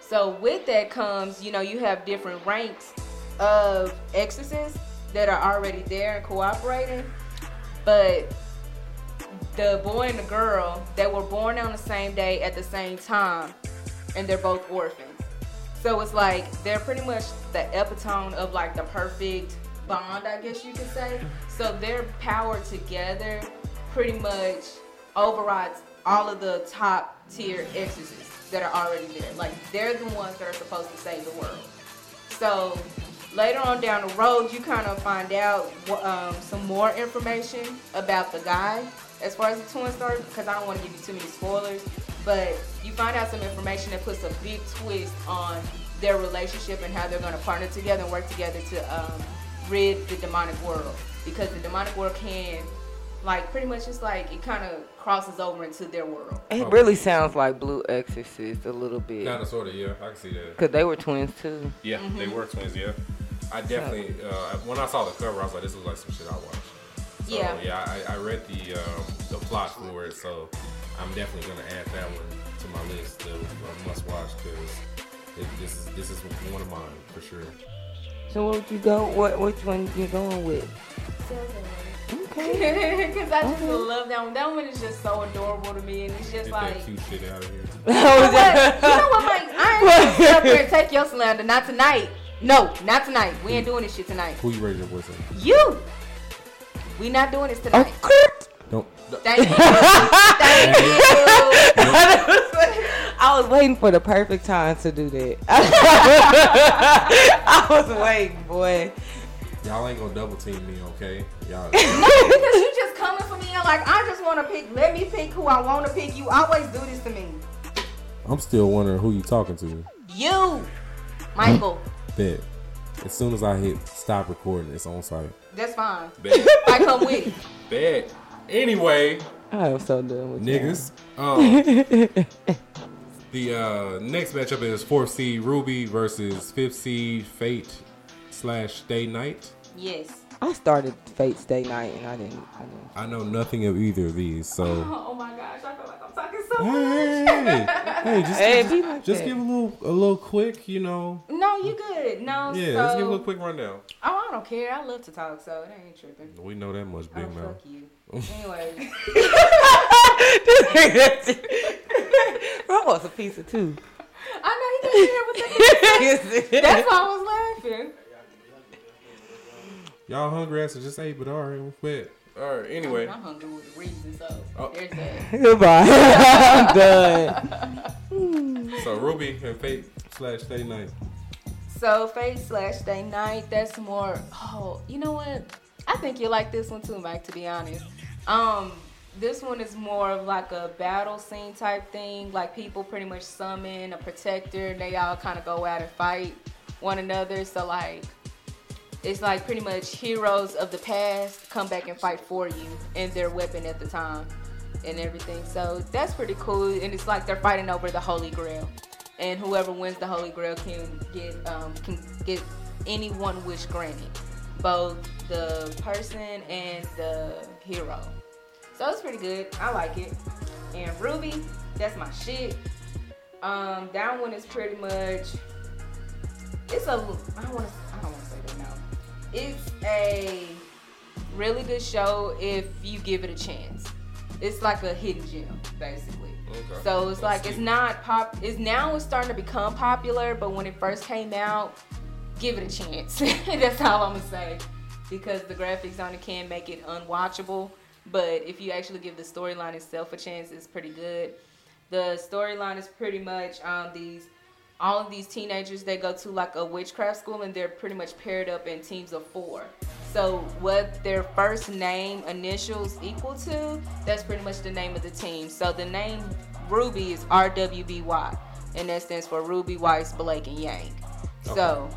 So with that comes, you know, you have different ranks of exorcists that are already there and cooperating. But the boy and the girl they were born on the same day at the same time, and they're both orphans. So it's like they're pretty much the epitome of like the perfect bond, I guess you could say. So their power together pretty much overrides all of the top tier exorcists that are already there. Like they're the ones that are supposed to save the world. So later on down the road, you kind of find out um, some more information about the guy as far as the twin story, because I don't want to give you too many spoilers. But you find out some information that puts a big twist on their relationship and how they're going to partner together and work together to um, rid the demonic world. Because the demonic world can, like, pretty much it's like it kind of crosses over into their world. It really sounds like Blue Exorcist a little bit. Kind of, sort of, yeah. I can see that. Cause they were twins too. Yeah, Mm-hmm. they were twins. Yeah, I definitely. Uh, when I saw the cover, I was like, "This looks like some shit I watch." So, Yeah. yeah. I, I read the um, the plot for it, so I'm definitely gonna add that one to my list of uh, must watch because this is this is one of mine for sure. So what would you go? What which one you going with? Okay. (laughs) Because I just love that one. That one is just so adorable to me, and it's just Get like. that cute shit out of here. (laughs) But you know what, Mike? I ain't gonna sit up here and take your slander. Not tonight. No, not tonight. We ain't doing this shit tonight. Who you raise your voice at? You. We not doing this tonight. Don't. Thank you. Thank you. (laughs) I was waiting for the perfect time to do that. (laughs) I was waiting, boy. Y'all ain't gonna double team me, okay? Y'all. (laughs) No, because you just coming for me and like I just want to pick. Let me pick who I want to pick. You always do this to me. I'm still wondering who you talking to. You, Michael. Bet. As soon as I hit stop recording, it's on site. That's fine. Bet. (laughs) I come with it. Bet. Anyway, I am so done with niggas. Um, (laughs) the uh, next matchup is fourth seed Ruby versus fifth seed Fate slash Stay Night. Yes. I started Fate Stay Night and I didn't. I didn't. I know nothing of either of these, so (laughs) Oh my gosh, I feel like I'm talking so hey, much. hey, hey, just, Hey, just, like just give a little, a little quick, you know. No, you good. No, Yeah, so, let's give a little quick rundown. Oh, I don't care. I love to talk, so it ain't tripping. We know that much, Oh, big mouth. fuck you. Anyway, (laughs) (laughs) I want a pizza too. I know he can hear what they That's why I was laughing. Y'all hungry ass just ate, but all right, we quit. All right, anyway. I'm hungry with a reason, so Oh. there's that. (laughs) Goodbye. (laughs) I'm done. (laughs) So Ruby and Fate slash Stay Night. So Fate slash Stay Night, that's more. Oh, you know what? I think you like this one too, Mike. To be honest, um, this one is more of like a battle scene type thing. Like people pretty much summon a protector, and they all kind of go out and fight one another. So like, it's like pretty much heroes of the past come back and fight for you, and their weapon at the time, and everything. So that's pretty cool. And it's like they're fighting over the Holy Grail and whoever wins the Holy Grail can get um, can get any one wish granted, both the person and the hero. So it's pretty good. I like it. And Ruby, that's my shit. Um, that one is pretty much. It's a. I want to. I don't want to say that now. It's a really good show if you give it a chance. It's like a hidden gem, basically. Okay. So it's like it's not pop. It's now it's starting to become popular, but when it first came out, give it a chance. (laughs) That's all I'm gonna say, because the graphics on it can make it unwatchable. But if you actually give the storyline itself a chance, it's pretty good. The storyline is pretty much um, these all of these teenagers they go to like a witchcraft school and they're pretty much paired up in teams of four. So what their first name initials equal to, that's pretty much the name of the team. So the name Ruby is RWBY, and that stands for Ruby Weiss Blake and Yang. So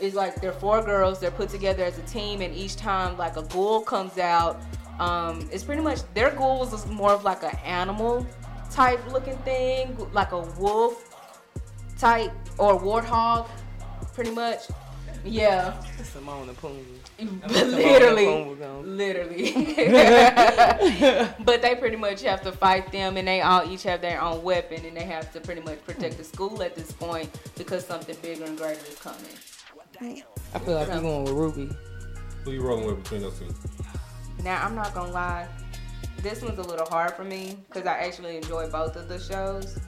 it's like they're four girls. They're put together as a team, and each time like a ghoul comes out, um, it's pretty much their ghouls is more of like an animal type looking thing, like a wolf type or warthog, pretty much. Yeah, Timon and Pumbaa. literally, Timon and Pumbaa. literally. (laughs) (laughs) but they pretty much have to fight them, and they all each have their own weapon, and they have to pretty much protect the school at this point because something bigger and greater is coming. I feel like you're going with Ruby. Who you rolling with between those two? Now I'm not gonna lie, this one's a little hard for me because I actually enjoy both of the shows.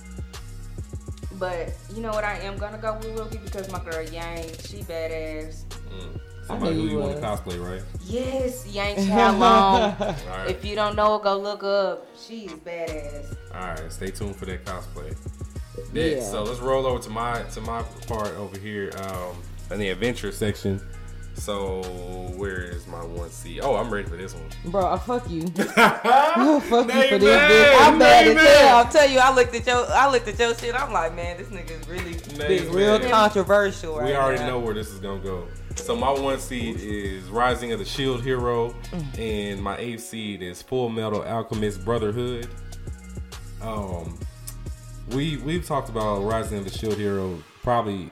But you know what? I am gonna go with Ruby because my girl Yang, she badass. Mm. Somebody knew who you you want to cosplay, right? Yes, Yang (laughs) Xiao Long. All right. if you don't know her, go look up. She's badass. All right, stay tuned for that cosplay. Next, Yeah. so let's roll over to my to my part over here um, in the adventure section. So where is my one C? Oh, I'm ready for this one. Bro, I fuck you. (laughs) Oh, fuck you for this bitch. I'm mad name as hell. I'll tell you, I looked at your I looked at your shit. I'm like, man, this nigga's really Name real controversial right we already now. know where this is gonna go. So my one seed is Rising of the Shield Hero, Mm. and my eighth seed is Full Metal Alchemist Brotherhood. Um, we we've talked about Rising of the Shield Hero probably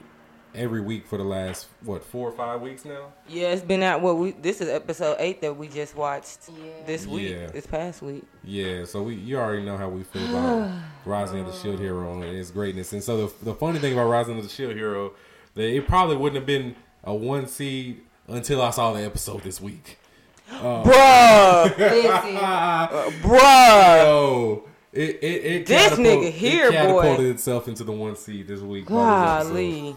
every week for the last what four or five weeks now. Yeah, it's been out. Well, we this is episode eight that we just watched Yeah. this week, Yeah. this past week. Yeah, so we you already know how we feel about (sighs) Rising of the Shield Hero and its greatness. And so the, the funny thing about Rising of the Shield Hero, that it probably wouldn't have been a one seed until I saw the episode this week. (gasps) Uh, bruh, Listen, (laughs) uh, bruh. Yo, it it, it This catapult- nigga it here, boy. catapulted itself into the one seed this week. by this. Golly,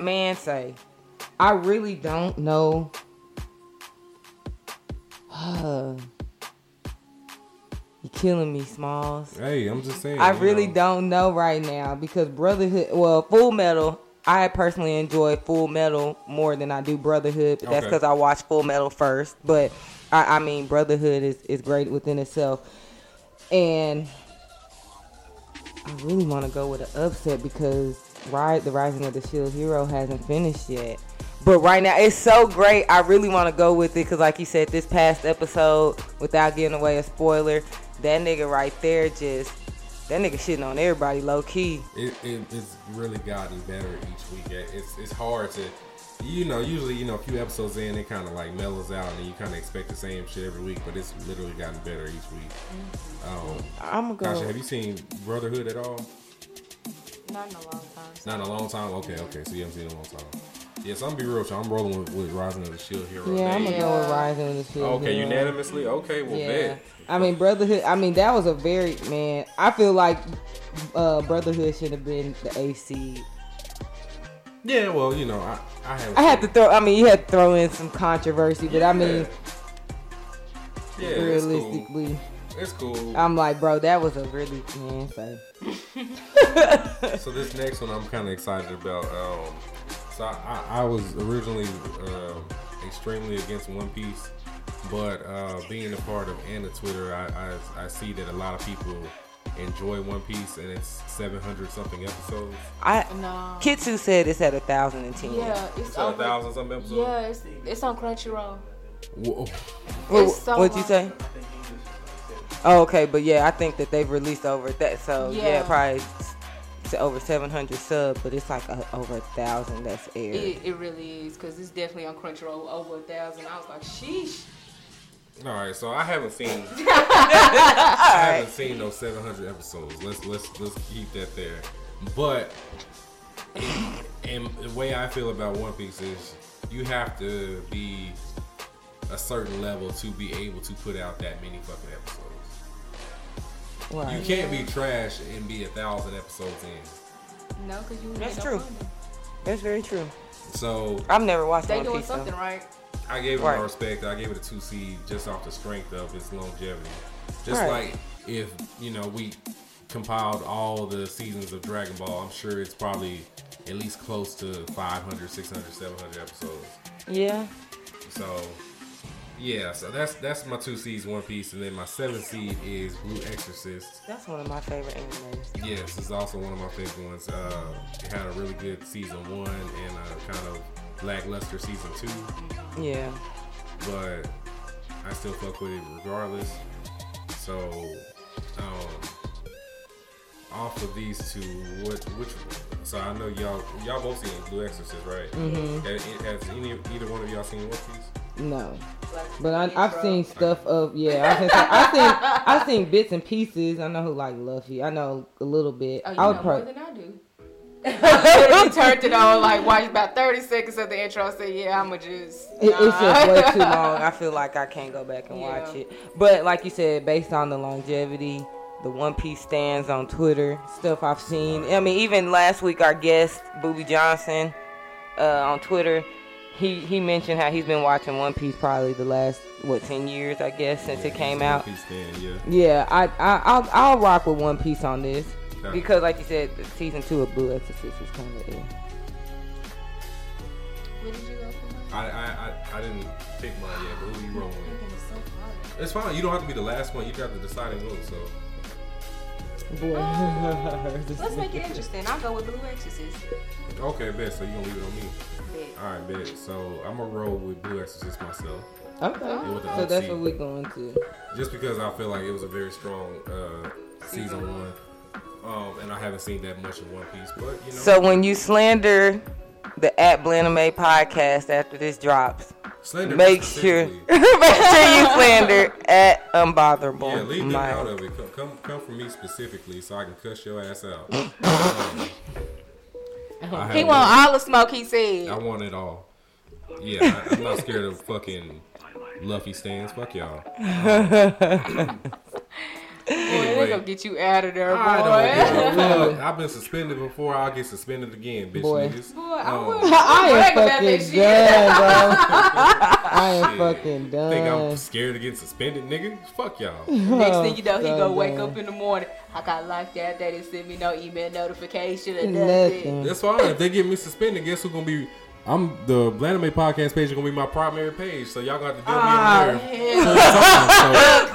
man, say, I really don't know. (sighs) you killing me, Smalls. Hey, I'm just saying. I really know. don't know right now because Brotherhood, well, Full Metal, I personally enjoy Full Metal more than I do Brotherhood, but that's because I watched Full Metal first. But I, I mean, Brotherhood is, is great within itself. And I really want to go with an upset because Ride the Rising of the Shield Hero hasn't finished yet. But right now, it's so great. I really want to go with it because, like you said, this past episode, without giving away a spoiler, that nigga right there just that nigga shitting on everybody low key. it, it, it's really gotten better each week. It's it's hard to, you know, usually you know a few episodes in it kind of like mellows out and you kind of expect the same shit every week, but it's literally gotten better each week. Um, I'm gonna go. have you seen Brotherhood at all? Not in a long time. Not in a long time. Okay, okay, so you haven't seen it in a long time. Yes, I'm gonna be real. with you. I'm rolling with, with Rising of the Shield Hero. Yeah, I'm gonna go with Rising of the Shield Okay, Hero. unanimously. Okay, well, Yeah, bet. I mean Brotherhood. I mean that was a very man. I feel like uh, Brotherhood should have been the AC. Yeah, well, you know, I I have. I had to throw. I mean, you had to throw in some controversy, but I mean, Yeah, it's cool. realistically, It's cool. I'm like, bro, that was a really man. So so this next one I'm kind of excited about. Um, so I, I, I was originally uh, extremely against One Piece, but uh, being a part of Anna Twitter, I, I I see that a lot of people enjoy One Piece, and it's 700 something episodes. I No. Kitsu said it's at a thousand and ten. Yeah, it's It's a thousand something episodes. Yeah, it's, it's on Crunchyroll. Whoa. What, It's so what'd you say? Oh, okay, but yeah, I think that they've released over that. So yeah, Yeah. probably s- s- over 700 sub, but it's like a, over a thousand that's aired. It, it really is because it's definitely on Crunchyroll over a thousand. I was like, sheesh. All right, so I haven't seen (laughs) I haven't seen those 700 episodes. Let's let's let's keep that there. But and the way I feel about One Piece is you have to be a certain level to be able to put out that many fucking episodes. You can't be trash and be a thousand episodes in. No, because you wouldn't That's true. funding. That's very true. So I've never watched They One doing Piece. though. something right. I gave it Right. my respect. I gave it a two seed just off the strength of its longevity. Just Right. like if you know we compiled all the seasons of Dragon Ball, I'm sure it's probably at least close to 500, 600, 700 episodes. Yeah. So yeah, so that's that's my two seeds, One Piece, and then my seventh seed is Blue Exorcist. That's one of my favorite animes. Yes, it's also one of my favorite ones. Uh, it had a really good season one and a kind of lackluster season two. Yeah. but I still fuck with it regardless. So, um, off of these two, what which? So I know y'all y'all both seen Blue Exorcist, right? Mm-hmm. Has, has any either one of y'all seen One Piece? No. Like, But I, I've intro. seen stuff of yeah. I was gonna say, I've seen I've seen bits and pieces. I know who like Luffy. I know a little bit. Oh, you I would know probably more than I do. (laughs) I turned it on, like watched about 30 seconds of the intro. I said, yeah, I'ma just. It, it's just way too (laughs) long. I feel like I can't go back and Yeah. watch it. But like you said, based on the longevity, the One Piece stands on Twitter, stuff I've seen. I mean, even last week, our guest Booby Johnson uh, on Twitter, he he mentioned how he's been watching One Piece probably the last what ten years, I guess, since it came out. Piece stand, yeah. Yeah, I, I I'll I'll rock with One Piece on this Okay. because, like you said, season two of Blue Exorcist was kind of. Yeah. What did you go for? I, I, I, I didn't pick mine yet, but who you rolling with? It's. It's fine. You don't have to be the last one. You got the deciding vote. So Boy, (laughs) Let's make it interesting. I'll go with Blue Exorcist. okay, bet. So you gonna leave it on me? Bet. All right, bet. So I'm gonna roll with Blue Exorcist myself, okay, with so that's what we're going to. just because I feel like it was a very strong uh, season one, um, and I haven't seen that much of One Piece. But you know, So when you slander the at Blenheim podcast after this drops, Slender make sure (laughs) make sure you slander at Unbotherable. Yeah, leave them Mike. out of it. Come, come, come from me specifically, so I can cuss your ass out. (laughs) Um, He want all the smoke, he said. I want it all. Yeah, I, I'm not scared of fucking Luffy stands. Fuck y'all. (laughs) Boy, they Anyway. gonna get you out of there, boy. I don't (laughs) I've been suspended before. I'll get suspended again, bitch Boy. niggas. Boy, um, (laughs) I, am fucking done, bro. (laughs) I am Shit. fucking Think I'm scared to get suspended, nigga? Fuck y'all. Next thing you know, he Oh, gonna wake up in the morning. I got locked out. They didn't send me no email notification or Nothing. nothing. That's fine. If they get me suspended, guess who's gonna be? I'm the Blaname podcast page is gonna be my primary page, so y'all got to deal Oh, me ah, in there. hell.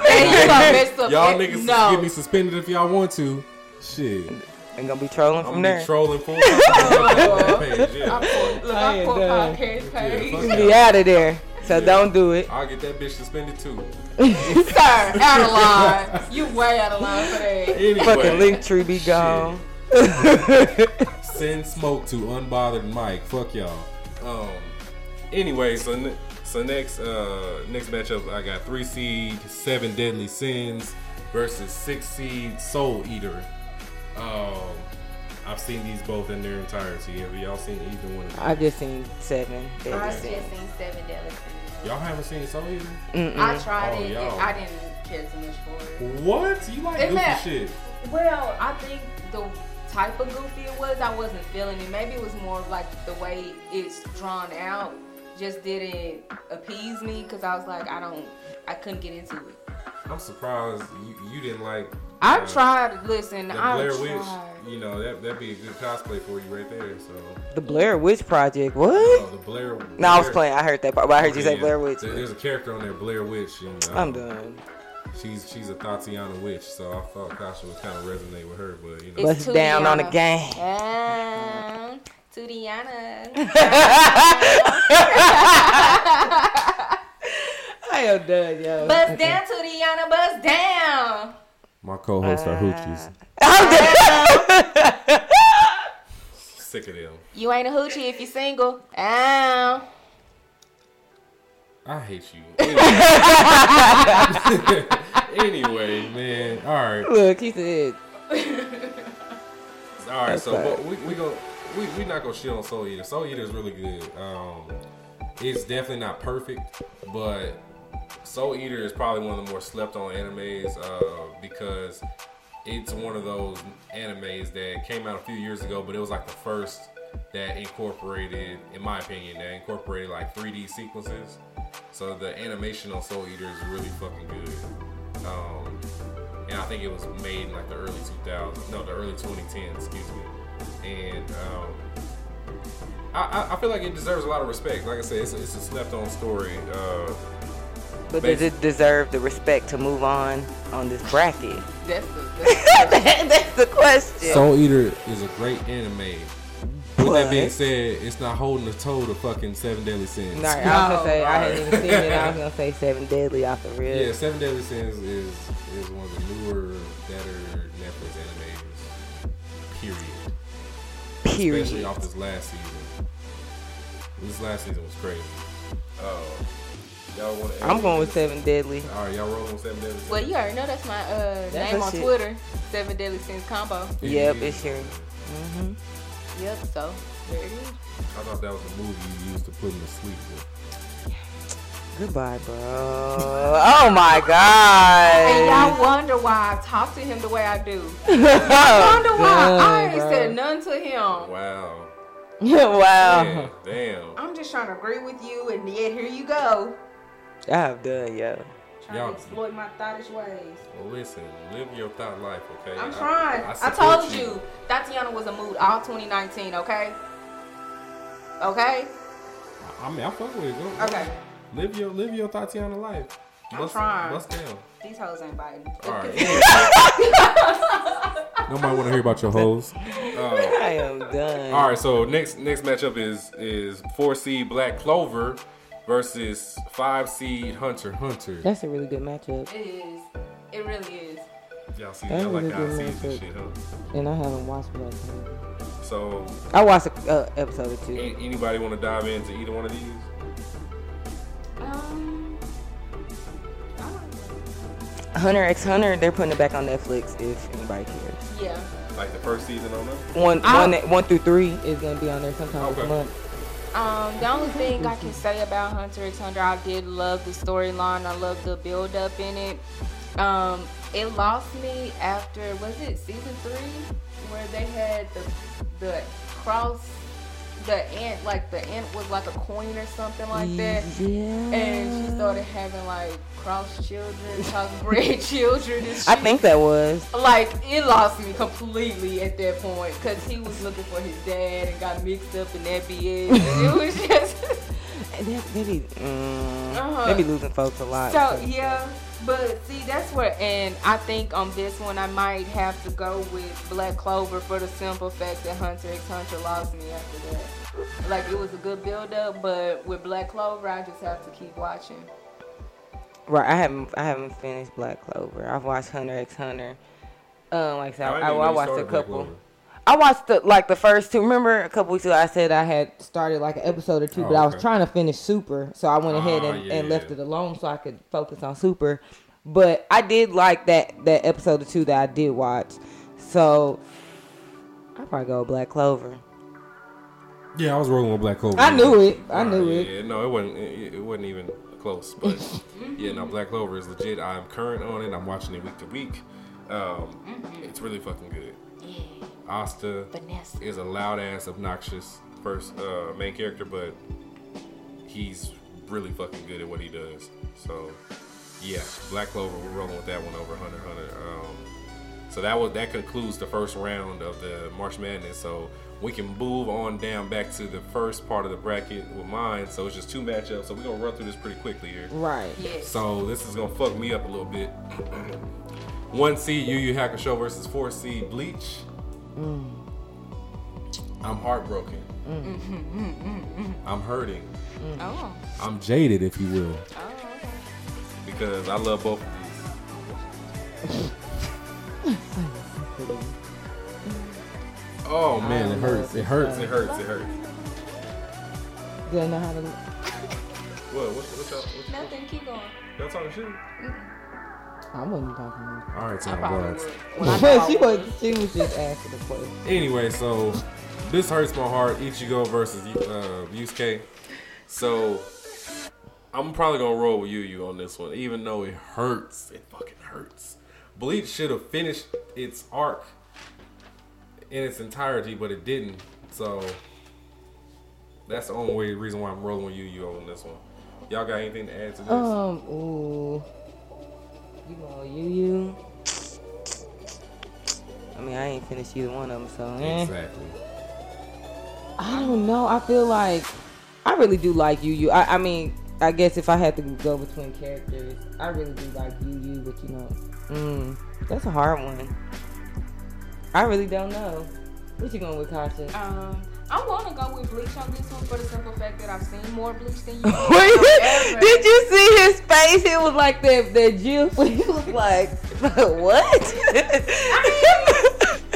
(laughs) So, (laughs) Hey, you gonna mess up y'all niggas no. get me suspended if y'all want to. Shit, And gonna be trolling I'm from gonna there. trolling full time on that page. I Yeah, put, look, I'm ain't put done. podcast page. fuck You be out of there. So Yeah. don't do it. I'll get that bitch suspended too. (laughs) Sir, out of line. You way out of line for that. Anyway, Fucking link tree be gone. Send smoke to unbothered Mike. Fuck y'all. Um. Anyway, so ne- so next uh next matchup, I got three seed Seven Deadly Sins versus six seed Soul Eater. Um, I've seen these both in their entirety. Have y'all seen either one of them? I just seen seven. Deadly I Deadly just seen Seven Deadly Sins. Y'all haven't seen Soul Eater? Mm-mm. I tried Oh, it. y'all. I didn't care too much for it. What? You like Isn't goofy shit? Well, I think the type of goofy it was, I wasn't feeling it. Maybe it was more of like the way it's drawn out just didn't appease me because I was like, I don't, I couldn't get into it. I'm surprised you, you didn't like. I uh, tried. Listen, The I Blair tried. Witch, you know that that'd be a good cosplay for you right there. So, The Blair Witch Project. What? oh, the Blair. No, I was playing. I heard that part, but I heard you say Blair Witch. there- There's a character on there, Blair Witch. And, um, I'm done. She's she's a Thotiana witch, so I thought Kasha would kind of resonate with her, but you know. It's Bust down on the Thotiana. game. Down Thotiana. I am done, yo. Bust down Thotiana. Bust down. My co-hosts Uh, are hoochies. I'm done. (laughs) Sick of them. You ain't a hoochie if you're single. Ow. I hate you. (laughs) Anyway, man. All right, Look, he said, all right. So but we we go we we not gonna shit on Soul Eater. Soul Eater is really good. Um, it's definitely not perfect, but Soul Eater is probably one of the more slept on animes uh, because it's one of those animes that came out a few years ago, but it was like the first that incorporated, in my opinion, that incorporated like 3D sequences. So the animation on Soul Eater is really fucking good. Um, and I think it was made in like the early 2000s, no, the early 2010s, excuse me. And um, I, I- I feel like it deserves a lot of respect. Like I said, it's, it's a slept-on story. Uh, but does it deserve the respect to move on on this bracket? That's the. (laughs) That's That's the question. Soul Eater is a great anime. With that being said, it's not holding the toe to fucking Seven Deadly Sins. All right, I was gonna say I Alright. hadn't even seen it. I was (laughs) gonna say Seven Deadly off the rip. Yeah, Seven Deadly Sins is is one of the newer, better Netflix animes. Period. Period. Especially off this last season. This last season was crazy. Uh, y'all want to? I'm going with Seven Deadly. All right, y'all rolling with Seven Deadly Sins. well, you already know that's my uh, That's name on shit. Twitter. Seven Deadly Sins combo. It Yep, is. it's here. hmm Yep. So there it is. I thought that was a movie you used to put him to sleep with. Goodbye, bro. Oh my god. And y'all wonder why I talk to him the way I do. (laughs) I wonder why. I ain't said nothing to him. Wow. (laughs) wow. Damn. Damn. I'm just trying to agree with you, and yet here you go. I've done, yo. Trying Y'all- to exploit my thottish ways. Well, listen, live your thought life, okay? I'm I- trying. I, told you. Thotiana was a mood all 2019, okay? Okay? I mean, I fuck with it. Go, Okay. Live your live your Thotiana life. I'm Bust, trying. bust down. These hoes ain't biting. All (laughs) right. (laughs) Nobody want to hear about your hoes. Uh, I am done. all right. So next next matchup is is 4C Black Clover versus five seed Hunter Hunter. That's a really good matchup. It is. It really is. Y'all see, That's y'all like really our good seeds and shit, huh? And I haven't watched Black Panther. So I watched a uh, episode or two. a- anybody want to dive into either one of these? Um. I don't know. Hunter x Hunter, they're putting it back on Netflix if anybody cares. Yeah. Like the first season on them? One, I- one, one through three is gonna be on there sometime Okay. this month. Um, the only thing I can say about Hunter x Hunter, I did love the storyline. I love the build up in it. Um, it lost me after was it season three where they had the the cross the ant like the ant was like a coin or something like that. Yeah. And she started having like cross children, crossbred (laughs) children. And I think that was. like it lost me completely at that point because he was looking for his dad and got mixed up in that (laughs) BS. It was just They, they be, mm, Uh-huh. they be losing folks a lot. so yeah. But see, that's where, and I think on this one I might have to go with Black Clover for the simple fact that Hunter x Hunter lost me after that. Like it was a good build up, but with Black Clover, I just have to keep watching. Right, I haven't I haven't finished Black Clover. I've watched Hunter x Hunter. Um, like I said, I, I, I watched a couple. I watched the like the first two. Remember a couple weeks ago, I said I had started like an episode or two, Oh, but I was trying to finish Super, so I went ahead Ah, and, yeah, and left yeah. it alone so I could focus on Super. But I did like that that episode or two that I did watch, so I probably go with Black Clover. Yeah, I was rolling with Black Clover. I knew it. I Uh, knew yeah, it. Yeah, no, it wasn't. It, it wasn't even close. But (laughs) yeah, no, Black Clover is legit. I'm current on it. I'm watching it week to week. Um, It's really fucking good. Asta Vanessa. is a loud ass, obnoxious first uh, main character, but he's really fucking good at what he does. So yeah, Black Clover. We're rolling with that one over Hunter x Hunter. Um, so that was that concludes the first round of the March Madness. So we can move on down back to the first part of the bracket with mine. So it's just two matchups. So we're gonna run through this pretty quickly here. Right. Yes. So this is gonna fuck me up a little bit. (clears throat) One seed Yu Yu Hakusho versus four seed Bleach. Mm. I'm heartbroken. Mm. I'm hurting. Mm. Oh. I'm jaded, if you will, Oh. Okay. because I love both of these. (laughs) (laughs) Oh man, it hurts. It hurts. It hurts. It hurts. Do I know how to? What? What? What y'all? What, Nothing. Keep going. y'all talking shit? I wasn't talking to All right, I time probably Well, (laughs) I know her. I she was she was just asking the question. Anyway, so this hurts my heart. Ichigo versus uh, Yusuke. So I'm probably gonna roll with Yu Yu on this one, even though it hurts. It fucking hurts. Bleach should have finished its arc in its entirety, but it didn't. So that's the only way, reason why I'm rolling with Yu Yu on this one. Y'all got anything to add to this? Um, ooh. You know, you, you. I mean, I ain't finished either one of them, so. Eh. exactly. I don't know. I feel like I really do like you. You. I, I mean, I guess if I had to go between characters, I really do like you. You, but you know, mm, that's a hard one. I really don't know. What you going with, Kasha? Um, I want to go with Bleach on this one for the simple fact that I've seen more Bleach than you. (laughs) Did you see his face? It was like that that gif. He was like, (laughs) "What?"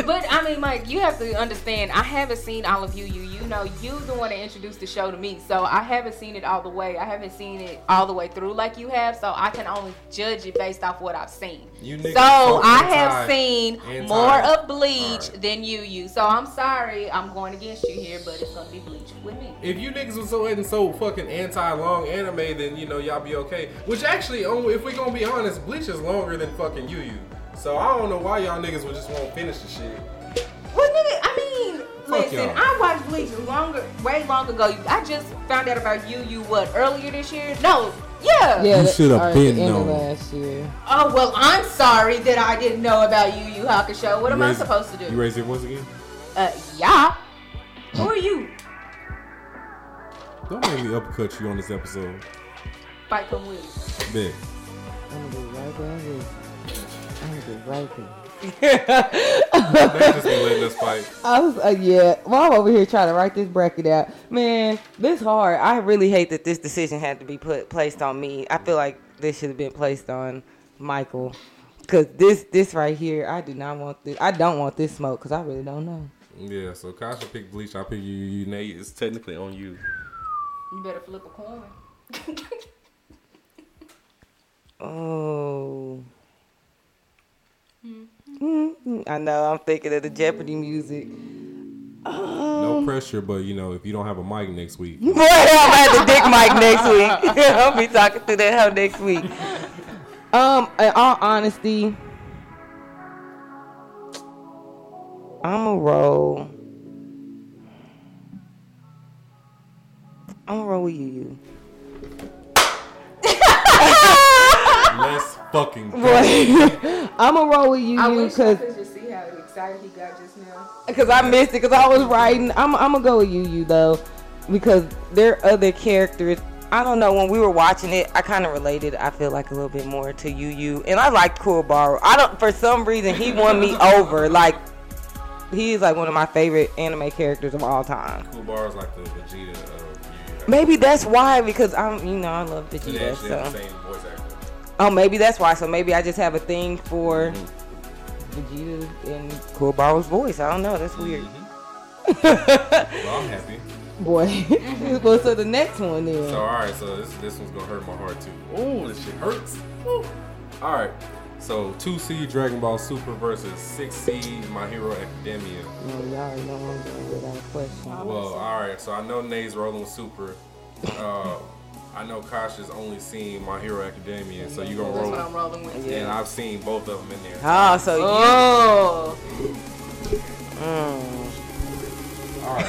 (laughs) but I mean, Mike, you have to understand. I haven't seen all of you. You, you know, you the one that introduced the show to me, so I haven't seen it all the way. I haven't seen it all the way through like you have, so I can only judge it based off what I've seen. You so I have seen more of Bleach Alright. than you. You. So I'm sorry, I'm going against you here, but it's gonna be Bleach with me. If you niggas were so and so fucking anti long anime, then you know y'all be okay. Which actually, oh, if we're gonna be honest, Bleach is longer than fucking Yu Yu. So I don't know why y'all niggas would just won't finish the shit. Well, nigga, I mean, Fuck listen, y'all. I watched Bleach longer, way long ago. I just found out about Yu Yu what earlier this year? No, yeah. Yeah, You should have or at been the known. last year. Oh well, I'm sorry that I didn't know about Yu Yu Hakusho. What am You I supposed to do? You raise it once again? uh, yeah. Who are you? Don't make me uppercut you on this episode. Fight come with. Bet. I'm gonna be right back here. I'm gonna be right there. They just be letting us fight. (laughs) I was, uh, yeah. Well, I'm over here trying to write this bracket out. Man, this hard. I really hate that this decision had to be put placed on me. I feel like this should have been placed on Michael. Cause this, this right here, I do not want this. I don't want this smoke. Cause I really don't know. Yeah, so Kasha picked Bleach, I pick Yu Yu, Nate. It's technically on you. You better flip a coin. (laughs) Oh. Mm, I know. I'm thinking of the Jeopardy music. No pressure, but you know, if you don't have a mic next week, Boy, I'm at the dick mic next week. (laughs) I'll be talking to that hell next week. Um, in all honesty, I'm a roll. I'm a roll with you. you. let's fucking. (laughs) Boy, I'm a roll with you I you wish I because could just see how excited he got just now. because I missed it because I was writing. I'm I'm gonna go with Yu Yu though because there are other characters. I don't know when we were watching it, I kind of related. I feel like a little bit more to Yu Yu, and I like Cool Kuwabara. I don't for some reason he won me (laughs) over. Like he is like one of my favorite anime characters of all time. Cool bars like the Vegeta of Yu Yu. Maybe that's why because I'm you know I love They Vegeta. actually have So oh maybe that's why. So maybe I just have a thing for Mm-hmm. Vegeta and voice. I don't know. That's weird. Mm-hmm. (laughs) Well, I'm happy. Boy, (laughs) well, so the next one then. So all right, so this this one's gonna hurt my heart too. Ooh, this shit hurts. Ooh. All right, so two C Dragon Ball Super versus six C My Hero Academia. No, y'all already know I'm without a question. Well, all right, so I know Nay's rolling with Super. Uh, I know Kasha's only seen My Hero Academia, so you're gonna That's roll. what I'm rolling with. And I've seen both of them in there. Oh, so Oh, you. Mm. All right.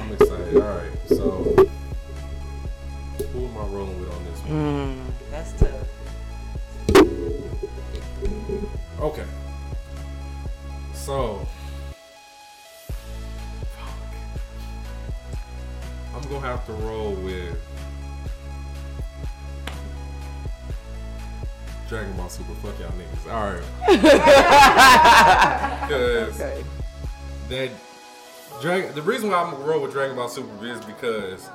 I'm excited. All right, so who am I rolling with on this one? Mm. That's tough. Okay. So I'm gonna have to roll with Dragon Ball Super. Fuck y'all niggas. Alright. Because (laughs) Okay. that Dragon the reason why I'm gonna roll with Dragon Ball Super is because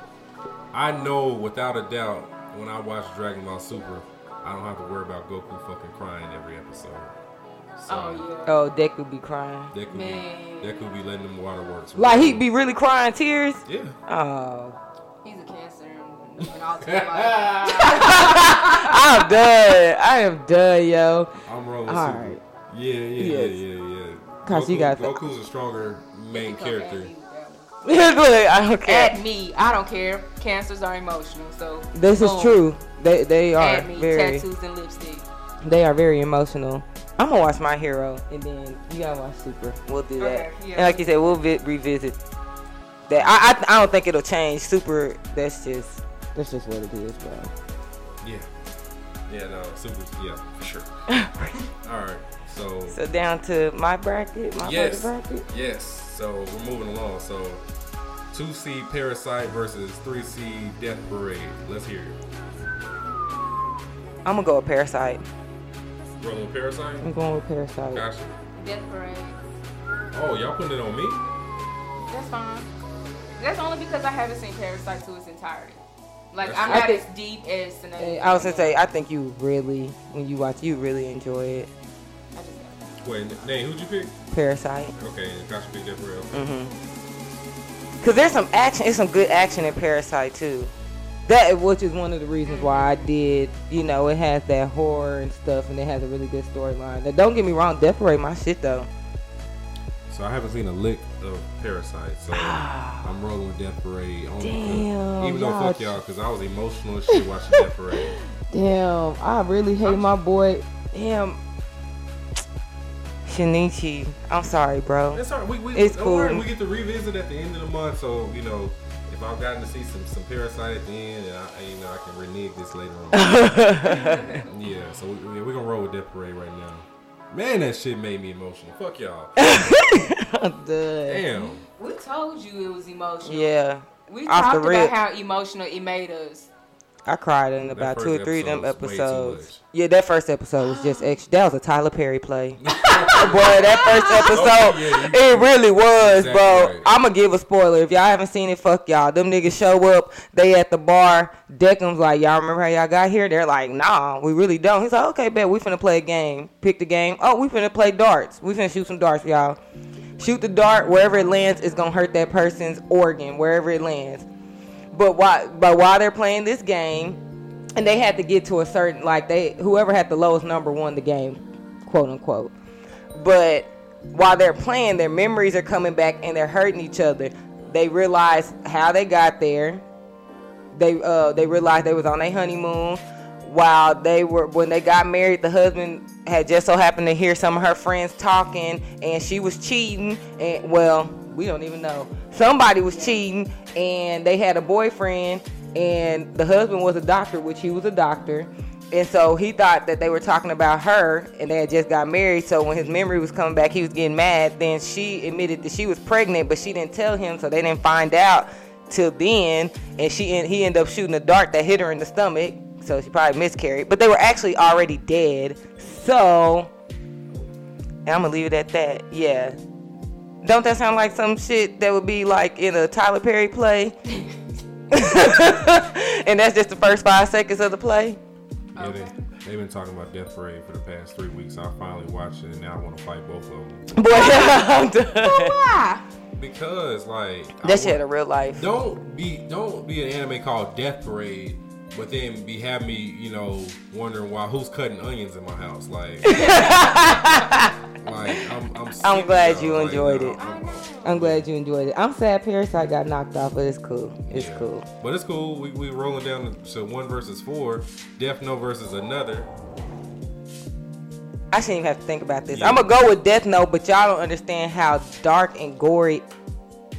I know without a doubt when I watch Dragon Ball Super, I don't have to worry about Goku fucking crying every episode. So oh Oh, Deku be crying. that could Man. be that could be letting them waterworks. Like he'd be really crying tears. Yeah. Oh. He's a cancer and, and all that. (laughs) I'm done. I am done, yo. I'm rolling All Super. right. Yeah, yeah, Yes. yeah, yeah, yeah. Cause you got the- Goku's a stronger main character. (laughs) Look, I don't care. Add me. I don't care. Cancers are emotional, so This is true. They they are Add me. very Tattoos and lipstick. they are very emotional. I'm gonna watch my hero, and then you gotta watch Super. We'll do that. Okay, yeah. And like you said, we'll vi- revisit that. I, I I don't think it'll change. Super. That's just that's just what it is, bro. Yeah. Yeah, no, Super. Yeah, for sure. (laughs) All right, so So down to my bracket, my yes, bracket. yes. So we're moving along. So two C Parasite versus three C Death Parade. Let's hear it. I'm gonna go with Parasite. Rolling with Parasite. I'm going with Parasite. Gotcha. Death parade. Oh, y'all putting it on me? That's fine. That's only because I haven't seen Parasite to its entirety. Like That's I'm fine. not I as deep as Sinead. Hey, I was gonna say, I think you really, when you watch, you really enjoy it. Wait, Nate, who'd you pick? Parasite. Okay, and Kasha picked Death Rail. Mm-hmm. Cause there's some action. It's some good action in Parasite too. That which is one of the reasons why I did. You know, it has that horror and stuff, and it has a really good storyline. Now, don't get me wrong, Death Parade my shit though. So I haven't seen a lick of Parasite, so (sighs) I'm rolling with Death Parade. Only Damn, even though fuck y'all, because I was emotional as shit watching Death Parade. (laughs) Damn, I really hate my boy. Damn. Shinichi, I'm sorry, bro. It's alright. We, we, It's cool. We get to revisit at the end of the month, so you know. If I've gotten to see some, some Parasite at the end, and I, you know, I can renege this later on. (laughs) yeah, so we, yeah, we're gonna roll with Death Parade right now. Man, that shit made me emotional. Fuck y'all. (laughs) I'm done. Damn. We told you it was emotional. Yeah, We Off talked about how emotional it made us. I cried in about two or three of them episode was way too episodes. Yeah, that first episode was just extra. That was a Tyler Perry play. (laughs) Boy, that first episode, Okay, yeah, it really was, Exactly bro. right. I'm gonna give a spoiler. If y'all haven't seen it, fuck y'all. Them niggas show up, they at the bar. Decim's like, y'all remember how y'all got here? They're like, nah, we really don't. He's like, okay, bet we finna play a game. Pick the game. Oh, we finna play darts. We finna shoot some darts, y'all. Shoot the dart wherever it lands. It's gonna hurt that person's organ wherever it lands. But while but while they're playing this game, and they had to get to a certain like they whoever had the lowest number won the game, quote unquote. But while they're playing, their memories are coming back and they're hurting each other. They realize how they got there. They uh they realized they was on their honeymoon. While they were when they got married, the husband had just so happened to hear some of her friends talking, and she was cheating. And well, we don't even know. Somebody was cheating, and they had a boyfriend, and the husband was a doctor, which he was a doctor. And so he thought that they were talking about her and they had just got married. So when his memory was coming back, he was getting mad. Then she admitted that she was pregnant, but she didn't tell him, so they didn't find out till then. And she and he ended up shooting a dart that hit her in the stomach. So she probably miscarried. But they were actually already dead. So I'm gonna leave it at that. Yeah. Don't that sound like some shit that would be like in a Tyler Perry play? (laughs) (laughs) and that's just the first five seconds of the play. Yeah, they, they've been talking about Death Parade for the past three weeks. I finally watched it, and now I want to fight both of them. Boy, (laughs) I'm done. Why? Because, like, I That shit wa- had a real life. Don't be don't be an anime called Death Parade, but then be have me, you know, wondering why who's cutting onions in my house. Like, (laughs) like I'm I'm, of glad y'all. enjoyed it. I'm- I'm glad you enjoyed it. I'm sad Parasite got knocked off, but it's cool. It's yeah. cool. But it's cool. We we rolling down to one versus four. Death Note versus another. I shouldn't even have to think about this. Yeah. I'm gonna go with Death Note, but y'all don't understand how dark and gory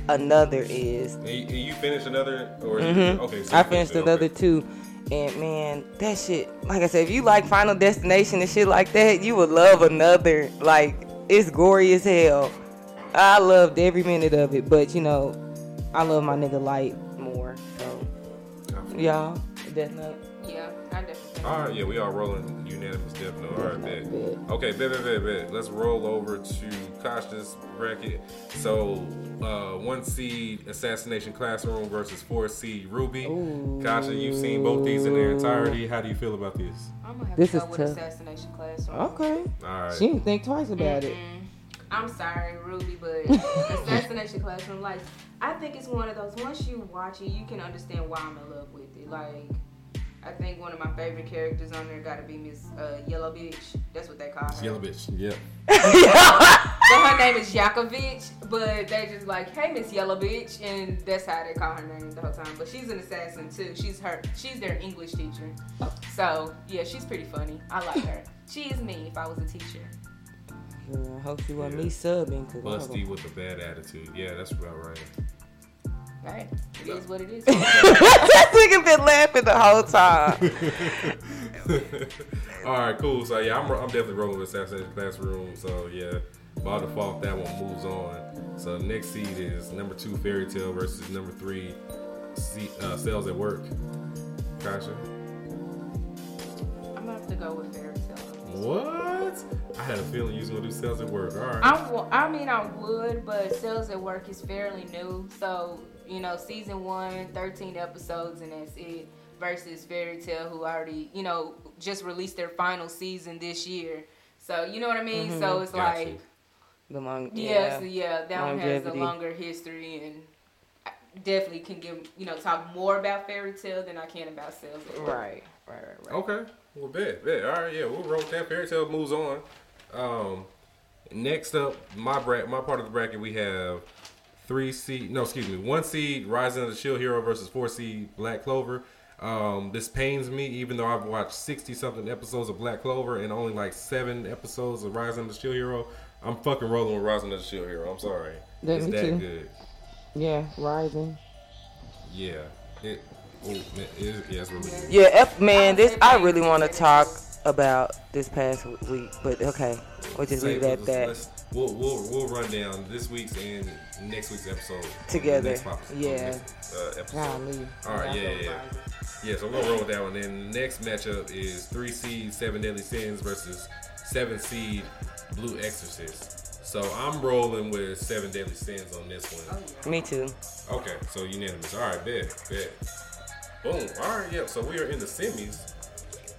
another is. You, you finished another or mm-hmm. okay? So I you finished another okay. two. And man, that shit, like I said, if you like Final Destination and shit like that, you would love another. Like, it's gory as hell. I loved every minute of it, but you know, I love my nigga Light more. So, y'all, Death Note. Yeah, I definitely. All right, yeah, we all rolling unanimous Death Note. All right, bet. Bet. Okay, bet, bet, bet, bet. Let's roll over to Kasha's bracket. So, uh, one seed Assassination Classroom versus four seed Ruby. Ooh. Kasha, you've seen both these in their entirety. How do you feel about this? I'm gonna have This to is go with tough. Assassination Classroom. Okay. All right. She didn't think twice about it. Mm-mm. I'm sorry, Ruby, but (laughs) Assassination Classroom, like, I think it's one of those. Once you watch it, you can understand why I'm in love with it. Like, I think one of my favorite characters on there got to be Miss uh, Yellow Bitch. That's what they call her. Yellow bitch. Yep. (laughs) So her name is Yakovich, but they just like, hey, Miss Yellow Bitch, and that's how they call her name the whole time. But she's an assassin too. She's her. She's their English teacher. So yeah, she's pretty funny. I like her. She is me if I was a teacher. I hope she wasn't me subbing. Cause I Busty with a bad attitude. Yeah, that's about right. Right? It is what it is. (laughs) that nigga been laughing the whole time. (laughs) All right, cool. So yeah, I'm, I'm definitely rolling with Assassination Classroom. So yeah, by default, that one moves on. So next seed is number two Fairy Tail versus number three Se- uh, Cells at Work. Kasha. I'm gonna have to go with Fairy Tail. What? I had a feeling you was gonna do Cells at Work. All right. I, wa- I mean, I would, but Cells at Work is fairly new. So, you know, season one, 13 episodes, and that's it. Versus Fairy Tail, who already, you know, just released their final season this year. So you know what I mean. So it's Got like you. The long, yeah, yeah. so yeah, that one has a longer history and. I Definitely can give you know talk more about Fairy Tail than I can about Cells. Right, right, right, right. Okay. Well, bet, bet. All right, yeah, we'll roll that. Fairy Tail moves on. Um, next up, my bra- my part of the bracket, we have three seed. No, excuse me, one seed Rising of the Shield Hero versus four seed Black Clover. Um, this pains me, even though I've watched sixty something episodes of Black Clover and only like seven episodes of Rising of the Shield Hero. I'm fucking rolling with Rising of the Shield Hero. I'm sorry. Yeah, it's that too. good. Yeah, rising. Yeah. It. Man, it, yeah, it's really good. Yeah, F, man, this I really want to talk about this past week, but okay, we'll just Say, leave it at that. We'll, we'll, we'll run down this week's and next week's episode Together. Next pop- Yeah. next, uh, episode. Golly. All right, yeah, yeah, yeah. Yeah, so we'll roll with that one. Then the next matchup is three seed Seven Deadly Sins versus seven seed Blue Exorcist. So I'm rolling with Seven Deadly Sins on this one. Me too. Okay, so unanimous. All right, bet, bet. Boom. All right, yeah. So we are in the semis.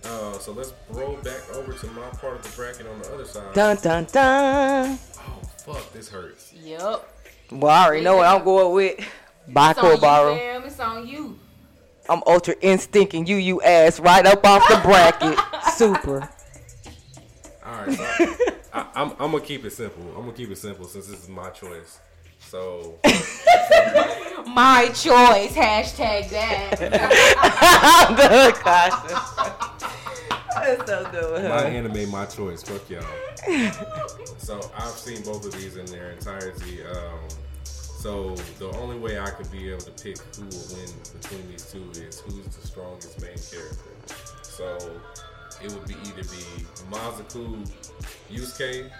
Uh, so let's roll back over to my part of the bracket on the other side. Dun dun dun. Oh fuck, this hurts. Yep. Well, I already know what I'm going with. Baco you, Borrow. fam. It's on you. I'm ultra instincting you, you ass, right up off the bracket. (laughs) Super. All right, so I, I'm, I'm gonna keep it simple. I'm gonna keep it simple since this is my choice. So My choice. Hashtag that. (laughs) I'm done, (laughs) Kasha. I'm so done my anime, my choice. Fuck y'all. (laughs) so I've seen both of these in their entirety. Um, so the only way I could be able to pick who will win between these two is who's the strongest main character. So it would be either be Mazoku Yusuke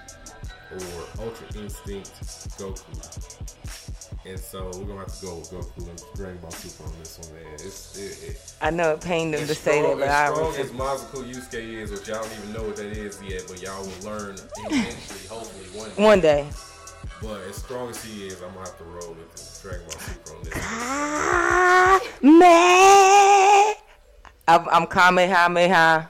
or Ultra Instinct Goku. And so we're gonna have to go with Goku and Dragon Ball Super on this one, man. It's it, it, I know it pained them as to say that, strong, but as I strong was as Mazoku Yusuke is, which y'all don't even know what that is yet, but y'all will learn eventually, hopefully one day. one day. But as strong as he is, I'm gonna have to roll with the Dragon Ball Super on this. Ah, man. I'm, I'm Kamehameha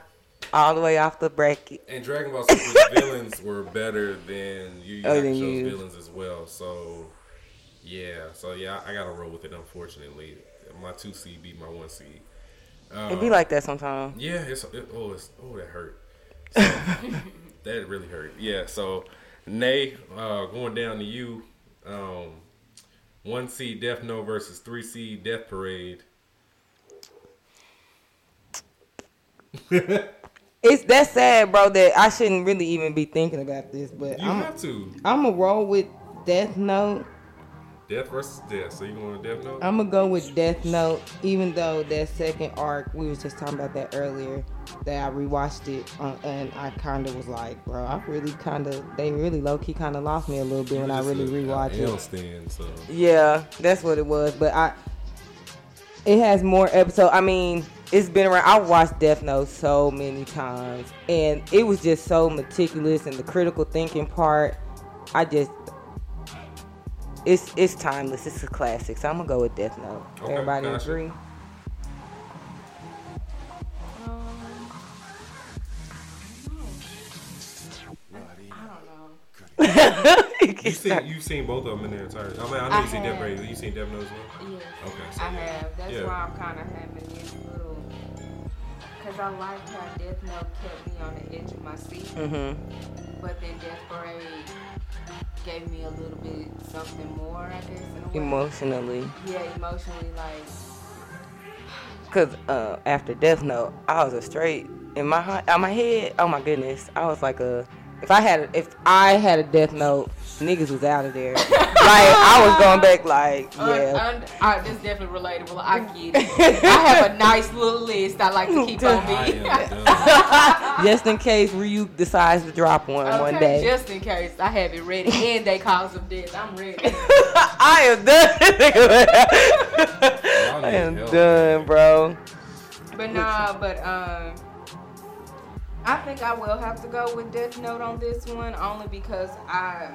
all the way off the bracket. And Dragon Ball Super's (laughs) villains were better than Yu Yu Oh, Hakusho's villains as well. So yeah, so yeah, I gotta roll with it. Unfortunately, my two seed beat my one seed. Um, It be like that sometimes. Yeah, it's it, oh, it's oh that hurt. So, (laughs) that really hurt. Yeah, so Nay, uh, going down to you. Um, one seed Death Note versus three seed Death Parade. (laughs) It's that sad, bro, that I shouldn't really even be thinking about this, but You I'm have to I'm gonna roll with Death Note. Death versus Death. So you going with Death Note? I'm gonna go with Death Note, even though that second arc we was just talking about that earlier. That I rewatched it uh, and I kind of was like, bro, I really kind of they really low key kind of lost me a little bit when I really rewatched it. stand. So Yeah, that's what it was. But I, it has more episodes. I mean, it's been around. I watched Death Note so many times, and it was just so meticulous and the critical thinking part. I just, it's it's timeless. It's a classic. So I'm gonna go with Death Note. Okay, Everybody gotcha. agree? you (laughs) seen you seen both of them in their entirety. I mean, I know I you seen Death have. Parade. You seen Death Note as well? Yeah. Okay, so I yeah. have. That's Yeah. why I'm kind of having this little. Because I like how Death Note kept me on the edge of my seat. Mm-hmm. But then Death Parade gave me a little bit something more, I guess, in a way. Emotionally, Yeah, emotionally, like. cause uh, after Death Note, I was a straight in my heart, on my head. Oh my goodness, I was like a. If I had, if I had a Death Note, niggas was out of there. (laughs) like I was (laughs) going back, like yeah. Un, un, I, that's definitely relatable. I get it. (laughs) I have a nice little list I like to keep on me. (laughs) just in case Ryuk decides to drop one okay, one day. just in case I have it ready and they cause of death. I'm ready. I am done. I am help. done, bro. But nah, but um, I think I will have to go with Death Note on this one only because I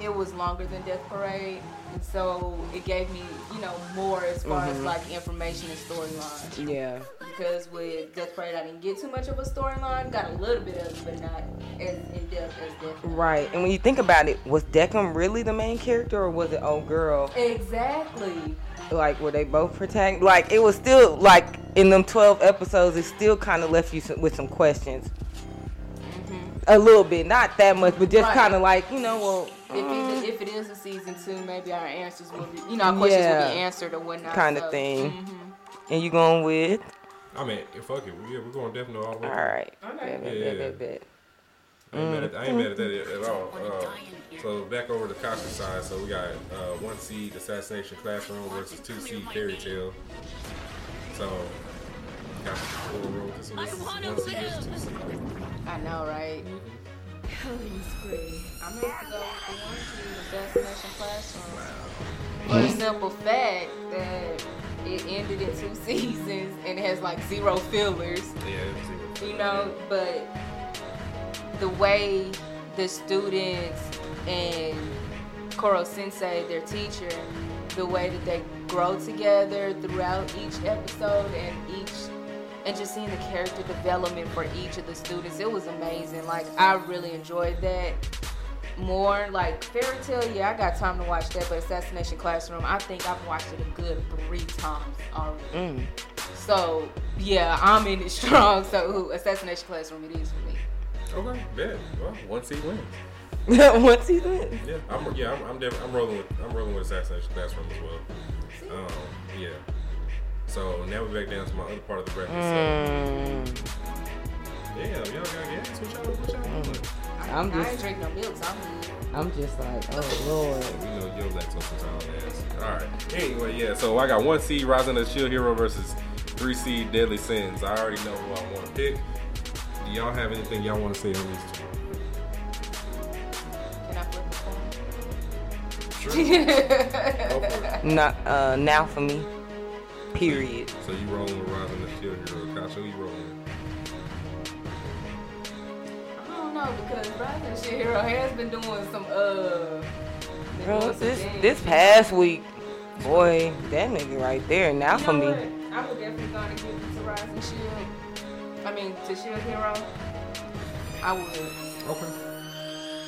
it was longer than Death Parade. and so it gave me, you know, more as far as mm-hmm. like information and storyline. Yeah. Because with Death Parade, I didn't get too much of a storyline. Got a little bit of it, but not as in depth as Death. Note. Right. And when you think about it, was Decim really the main character or was it old girl? Exactly. Like were they both protect? Like it was still like in them twelve episodes, it still kind of left you with some questions. Mm-hmm. A little bit, not that much, but just Right. kind of like you know, well, If it, if it is a season two, maybe our answers will be, you know, our questions Yeah. will be answered or whatnot. Kinda so, thing. mhm. and you going with? I mean, fuck it. Yeah, we're going definitely all the All way. right. Okay. Bet, bet, Yeah. bet, bet, bet. I ain't, mad at, I ain't mad at that at, at all. Uh, so back over to Kasha's side. So we got uh, one seed Assassination Classroom versus two seed Fairy Tail. So Kasha, we'll roll this one. This is one seed versus two seed. I know, right? Killing spree. I'm gonna have to go with the one to two assassination classroom. For the simple fact that it ended in two (laughs) seasons and it has like zero fillers. Yeah, zero. you know, but the way the students and Koro Sensei, their teacher, the way that they grow together throughout each episode and each and just seeing the character development for each of the students, it was amazing. Like I really enjoyed that more. Like Fairy Tail, yeah, I got time to watch that, but Assassination Classroom, I think I've watched it a good three times already. Mm. So yeah, I'm in it (laughs) strong. So Assassination Classroom, it is for me. Okay, bet. Well, one seed wins. (laughs) What's he doing? Yeah, I'm yeah, I'm I'm, def- I'm rolling with I'm rolling with Assassination Classroom as well. Um, yeah. So now we're back down to my other part of the bracket. Mm. So damn, y'all got gas. What y'all what y'all doing? I'm I ain't just, drink no milk, so I'm good. I'm just like, oh lord. We know your lactose intolerant ass. All right. Anyway, yeah. So I got one seed Rising of the Shield Hero versus three seed Deadly Sins. I already know who I want to pick. Do y'all have anything y'all want to say on these two? Can I flip the phone? Sure. (laughs) Go for it. Not uh, now for me. Period. So you rolling with Rising of the Shield Hero? Kasha, who you rolling? I don't know because Rising Shit Hero has been doing some uh. Bro, doing some this things. this past week, boy, that nigga right there. Now You for know me. what? I would definitely gonna give it to Rising Shield. I mean to Shield Hero. I would. Okay.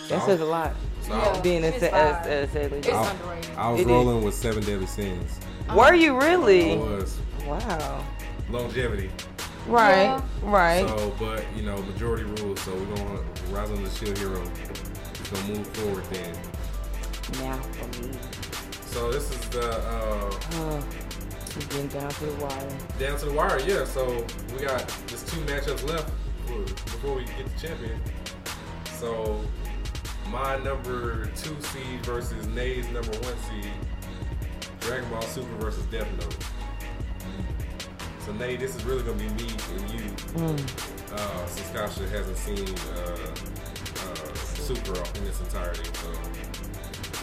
That says a lot. So Yeah. Being a, It's a, fine. a, a, a, It's I- underrated. I was It is. rolling with Seven Deadly Sins. Were you I really? was Wow. longevity. Right. Yeah. Right. So, but you know, majority rules. So we're gonna rise on the shield hero. It's gonna move forward then. now for me. So this is the uh, we're getting down to the wire. down to the wire. Yeah. So we got just two matchups left before we get the champion. So my number two seed versus Nay's number one seed. Dragon Ball Super versus Death Note. So Nay, this is really gonna be me and you. Mm. uh, since Kasha hasn't seen uh, uh, Super in its entirety. So (laughs)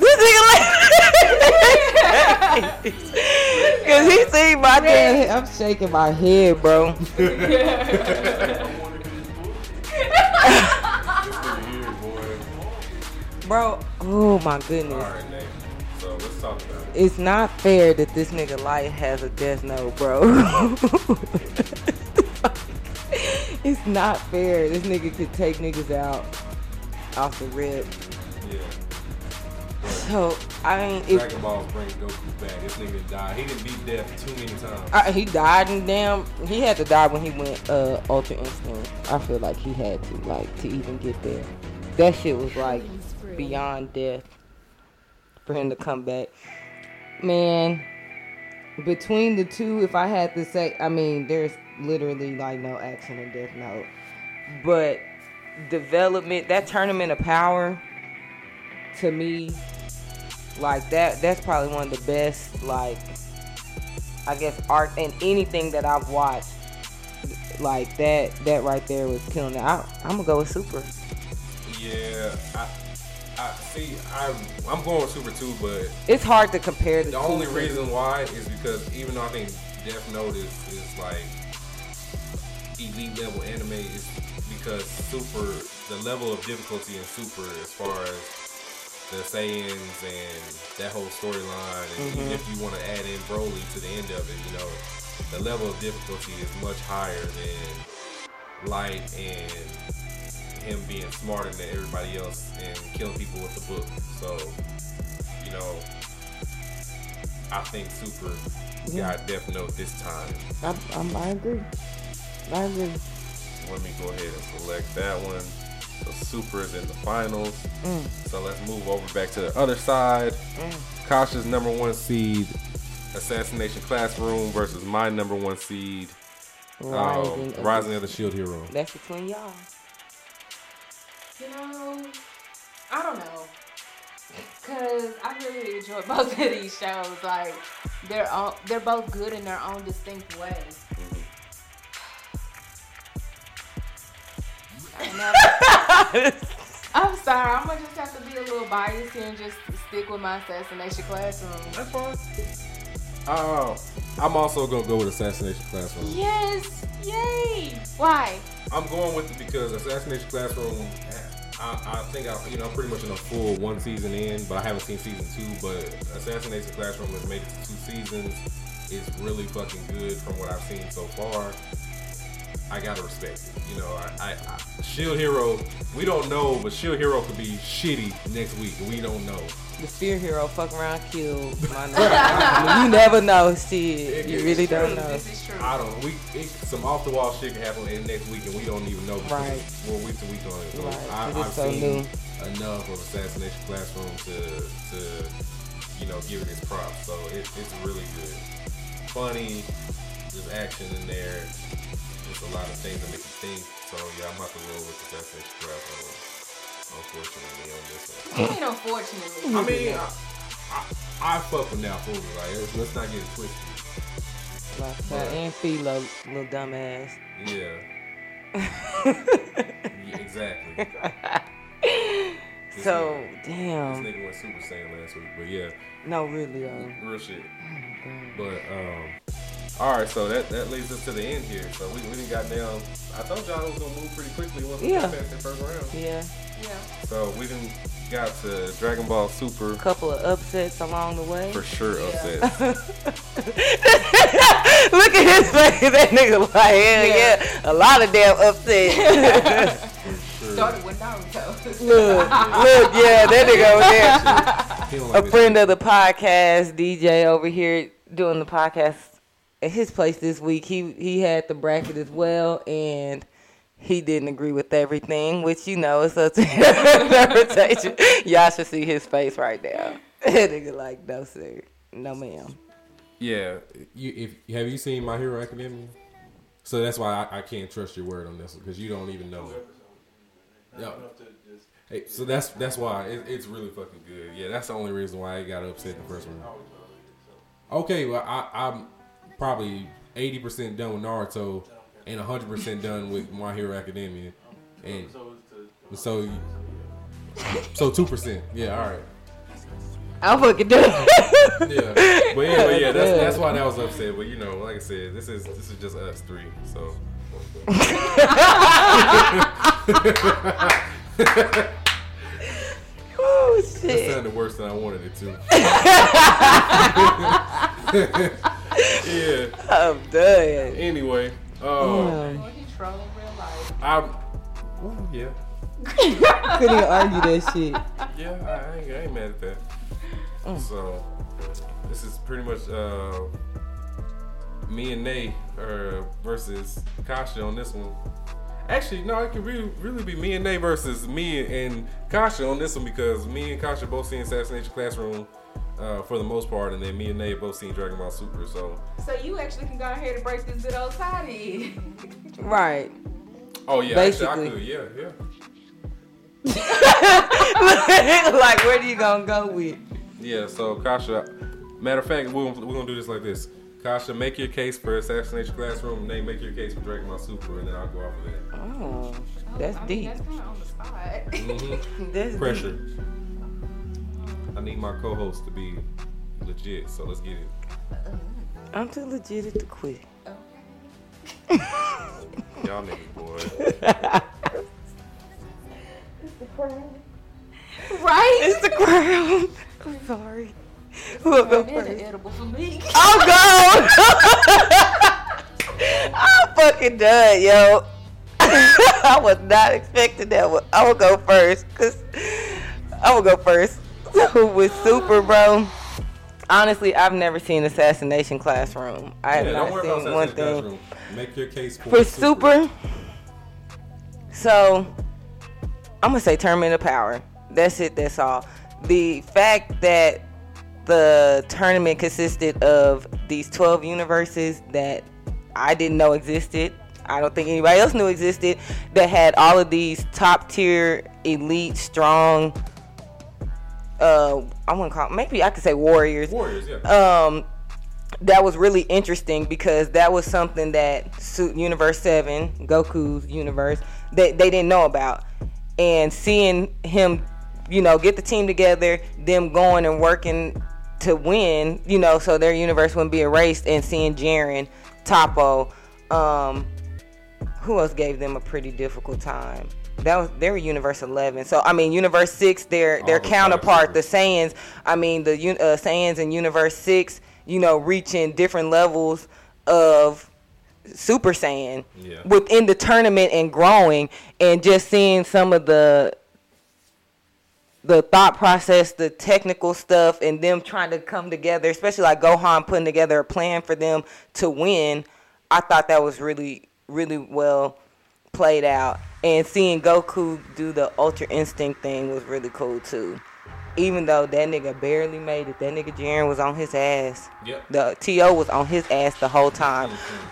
Cause he see my damn. I'm shaking my head, bro. (laughs) Bro, oh my goodness. right, Nate. So let's talk about it. It's not fair that this nigga Light has a death note, bro. (laughs) it's not fair. This nigga could take niggas out off the rip. Yeah. But So I mean, if Dragon Balls bring Goku back. This nigga died. He didn't beat death too many times. I, he died and damn, he had to die when he went uh Ultra Instinct. I feel like he had to like to even get there. That shit was like beyond death for him to come back. Man, between the two, if I had to say, I mean, there's literally like no action in Death Note, but development, that tournament of power, to me, like that, that's probably one of the best, like, I guess art and anything that I've watched, like that, that right there was killing it. I, I'm gonna go with Super. Yeah. I see. I'm I'm going with Super 2, but It's hard to compare the, the two only reason why is because even though I think Death Note is, is like elite level anime is because Super the level of difficulty in Super as far as the Saiyans and that whole storyline, and even mm-hmm. if you want to add in Broly to the end of it, you know, the level of difficulty is much higher than Light and him being smarter than everybody else and killing people with the book. So, you know, I think Super got Death Note this time. I, I'm, I agree. I agree. Let me go ahead and select that one. So Super is in the finals. So let's move over back to the other side. Kasha's number one seed, Assassination Classroom versus my number one seed, um, Rising, of Rising the- of the Shield Hero. That's between y'all. You know, I don't know. Cause I really enjoy (laughs) both of these shows. Like they're all they're both good in their own distinct way. I (sighs) know. I'm sorry. I'm gonna just have to be a little biased here and just stick with my assassination classroom. That's fine. Uh, I'm also gonna go with Assassination Classroom. Yes, yay! Why? I'm going with it because Assassination Classroom. I, I think I, you know, I'm pretty much in a full one season in, but I haven't seen season two. But Assassination Classroom has made it to two seasons. It's really fucking good from what I've seen so far. I gotta respect it. You know, I, I, I Shield Hero. We don't know, but Shield Hero could be shitty next week. We don't know. The Spear Hero fuck around killed my (laughs) I mean, You never know, shit. You really don't know. This is true. I don't. We it, some off the wall shit can happen in next week, and we don't even know. because Right. it's- We're week to week on it. So Right, I, 'cause it's I've so seen new. enough of Assassination Classroom to to you know give it its props. So it, it's really good. Funny. There's action in there. There's a lot of things that make you think. So yeah, I'm about to roll with Assassination Classroom. Unfortunately, on this one. It ain't unfortunately. I mean, I, I, I fuck with now fully. Like, let's- let's not get it twisted. Like that and Filo, little dumbass. Yeah. (laughs) yeah exactly. This (laughs) So, nigga- This nigga went Super Saiyan last week, but yeah, No, really, um, real shit. But um, all right, so that that leads us to the end here. So we we done got down. I told y'all it was gonna move pretty quickly once we Yeah. got past the first round. yeah. Yeah. So we done got to Dragon Ball Super A Couple of upsets along the way. for sure. Yeah. Upset. (laughs) Look at his face. That nigga like, hell Yeah. yeah. A lot of damn upsets. (laughs) for sure. Started with Naruto. look, look, yeah, that nigga over there. (laughs) He don't a friend of the podcast, DJ over here doing the podcast at his place this week. He he had the bracket as well, and he didn't agree with everything, which you know is up to (laughs) interpretation. Y'all should see his face right now. (laughs) That nigga like, no sir, no ma'am. Yeah, you if have you seen My Hero Academia? So that's why I, I can't trust your word on this one because you don't even know. Yeah. Hey, so that's that's why it, it's really fucking good. Yeah, that's the only reason why I got upset the first one. Okay, well I, I'm probably eighty percent done with Naruto and hundred percent done with My Hero Academia, and so so two percent. Yeah, all right. I'll fucking do it. Yeah, but yeah, but yeah, that's that's why that was upset. But you know, like I said, this is this is just us three. So (laughs) oh shit! that shit. sounded worse than I wanted it to. (laughs) (laughs) yeah. I'm done. Anyway, Um, Well, he troll in real life. I'm. Well, yeah, (laughs) couldn't argue that shit. yeah, I, I, ain't, I ain't mad at that. So this is pretty much uh, me and Nay uh, versus Kasha on this one. Actually, no, it could really, really be me and Nay versus me and Kasha on this one because me and Kasha both seen Assassination Classroom uh, for the most part, and then me and Nay both seen Dragon Ball Super. So, So you actually can go ahead and break this good old tie. (laughs) Right. oh yeah, actually, I Basically. could, yeah, yeah. (laughs) like, where do you gonna go with? Yeah, so Kasha, matter of fact, we're, gonna- we're gonna do this like this. Kasha, make your case for Assassination Classroom, Nate, make your case for Dragon Ball Super, and then I'll go off of that. Oh, that's I mean, deep. That's kind of on the spot. Mhm. (laughs) That's Pressure. deep. I need my co-host to be legit, so let's get it. I'm too legit to quit. (laughs) Y'all niggas, boy. It's the crowd. Right? It's the crowd. I'm sorry. Who will go Turn into first? edible for me. I'm gone. (laughs) I'm fucking done, yo. (laughs) I was not expecting that one. I will go first, cause I will go first. So with Super, bro. Honestly, I've never seen Assassination Classroom. I have Yeah, not don't worry about seen one thing. Classroom. Make your case for, For Super, so I'm gonna say Tournament of Power. That's it. That's all. The fact that the tournament consisted of these 12 universes that I didn't know existed. I don't think anybody else knew existed. That had all of these top tier, elite, strong. Uh, I wouldn't call maybe I could say warriors Warriors, yeah. um, that was really interesting because that was something that Universe Seven, Goku's universe, that they didn't know about, and seeing him, you know, get the team together, them going and working to win, you know, so their universe wouldn't be erased, and seeing Jiren, Toppo, um, who else gave them a pretty difficult time? That was they were Universe Eleven. So I mean, Universe Six, their their the counterpart, the Saiyans. Saiyans. I mean, the uh, Saiyans in Universe Six, you know, reaching different levels of Super Saiyan Yeah. within the tournament and growing, and just seeing some of the the thought process, the technical stuff, and them trying to come together, especially like Gohan putting together a plan for them to win. I thought that was really, really well played out. And seeing Goku do the Ultra Instinct thing was really cool too. Even though that nigga barely made it, that nigga Jiren was on his ass. Yep. The To was on his ass the whole time.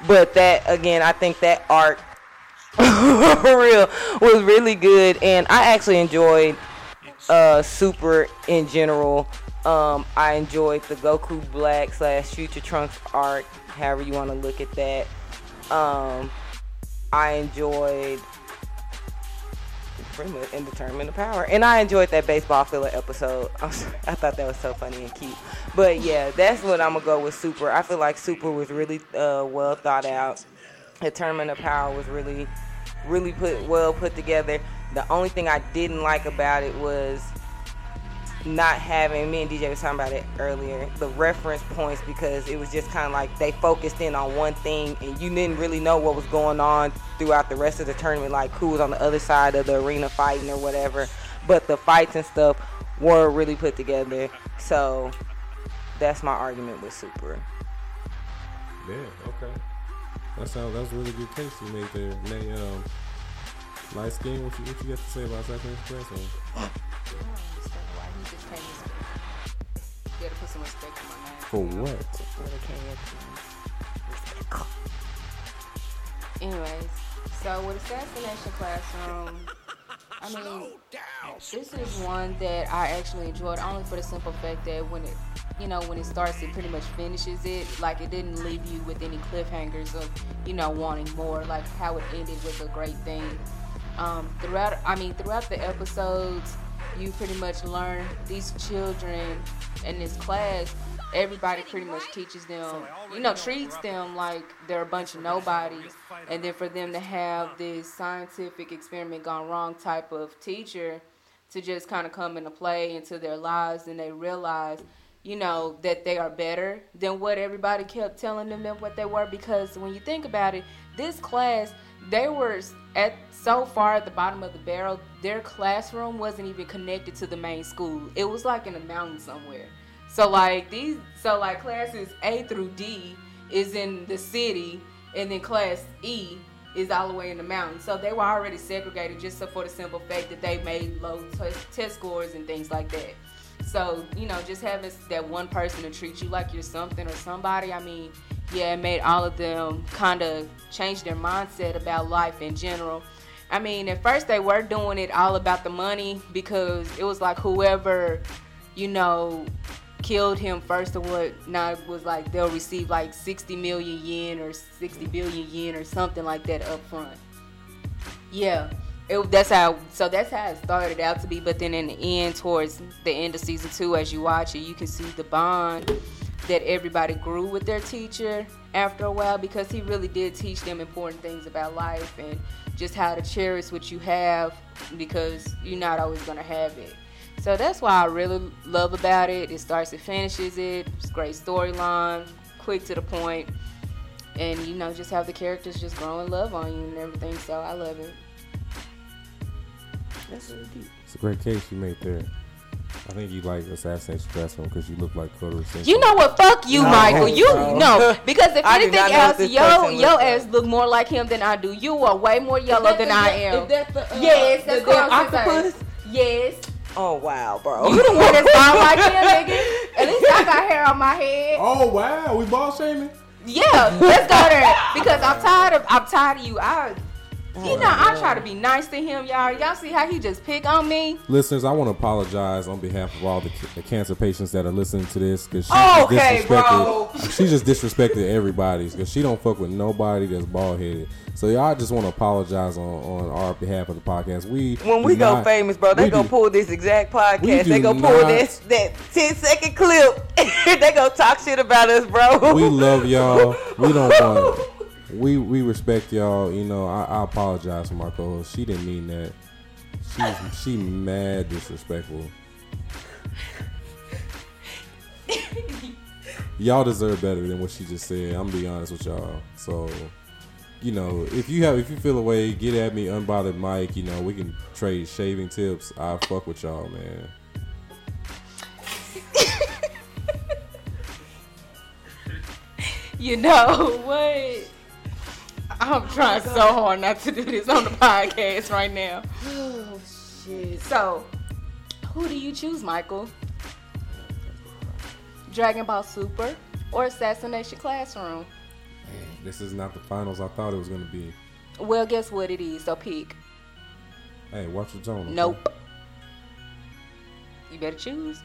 But that again, I think that arc (laughs) for real was really good, and I actually enjoyed uh Super in general. Um, I enjoyed the Goku Black slash Future Trunks arc, however you want to look at that. Um, I enjoyed pretty much Indeterminate Power, and I enjoyed that baseball filler episode. (laughs) I thought that was so funny and cute. But yeah, that's what I'm gonna go with Super. I feel like Super was really uh, well thought out. Of Power was really, really put well put together. The only thing I didn't like about it was not having me and DJ was talking about it earlier the reference points because it was just kind of like they focused in on one thing and you didn't really know what was going on throughout the rest of the tournament like who was on the other side of the arena fighting or whatever but the fights and stuff were really put together so that's my argument with super Yeah, okay. That sounds that was a really good case you made there. Nay, um, light skin. What you what you got to say about Assassin's (laughs) Classroom? Some respect on my name. For what? Anyways, so with Assassination Classroom, I mean, this is one that I actually enjoyed only for the simple fact that when it, you know, when it starts, it pretty much finishes it. Like it didn't leave you with any cliffhangers of, you know, wanting more. Like how it ended was a great thing. Um, throughout, I mean, throughout the episodes, you pretty much learn these children in this class. Everybody pretty much teaches them, you know, treats them like they're a bunch of nobodies, and then for them to have this scientific experiment gone wrong type of teacher to just kind of come into play into their lives, and they realize, you know, that they are better than what everybody kept telling them that what they were. Because when you think about it, this class, they were at so far at the bottom of the barrel, their classroom wasn't even connected to the main school. It was like in a mountain somewhere. So like these, so like classes A through D is in the city, and then class E is all the way in the mountain. So they were already segregated just so for the simple fact that they made low t- test scores and things like that. So you know, just having that one person to treat you like you're something or somebody. I mean, yeah, it made all of them kind of change their mindset about life in general. I mean, at first they were doing it all about the money because it was like whoever, you know, killed him first or what not was like they'll receive like 60 million yen or 60 billion yen or something like that up front. Yeah. It, that's how so that's how it started out to be but then in the end towards the end of season two as you watch it you can see the bond that everybody grew with their teacher after a while because he really did teach them important things about life and just how to cherish what you have because you're not always going to have it So that's why I really love about it. It starts and finishes it. It's great storyline, quick to the point, and you know just have the characters just grow in love on you and everything. So I love it. That's really deep. It's a great case you made there. I think you like Assassination Classroom because you look like Koro Sensei. You know what? Fuck you, No, Michael. You bro. no, because if (laughs) I do anything not know what else, this yo, person ass look more like him than I do. You are way more yellow than I am. Is that the, uh, yes, that's the damn Carl Cesar. octopus? Yes, Oh wow, bro. you the one that's bald like him, (laughs) nigga. At least I got hair on my head. Oh wow, we ball shaming. Yeah, let's go there because I'm tired of I'm tired of you. I, you oh, know, I try to be nice to him, y'all. Y'all see how he just pick on me? Listeners, I want to apologize on behalf of all the, ca- the cancer patients that are listening to this because she Okay, just bro. disrespected. She just disrespected everybody because she don't fuck with nobody that's bald headed. So y'all just want to apologize on, on our behalf of the podcast. We When do we go not- famous, bro, they we gonna do- pull this exact We podcast. do They gonna pull not- this that 10 second clip. (laughs) they gonna talk shit about us, bro. we love y'all. We don't want. (laughs) We we respect y'all. You know, I, I apologize for my co-host. She didn't mean that. She's she mad disrespectful. y'all deserve better than what she just said. I'm gonna be honest with y'all. So, you know, if you have if you feel away, get at me, unbothered Mike. You know, we can trade shaving tips. I fuck with y'all, man. (laughs) You know what? I'm trying so hard not to do this on the podcast right now. oh shit. So, who do you choose, Michael? Dragon Ball Super or Assassination Classroom? Man, this is not the finals I thought it was gonna be. Well, guess what it is. So pick. Hey, watch your tone. okay? Nope. You better choose.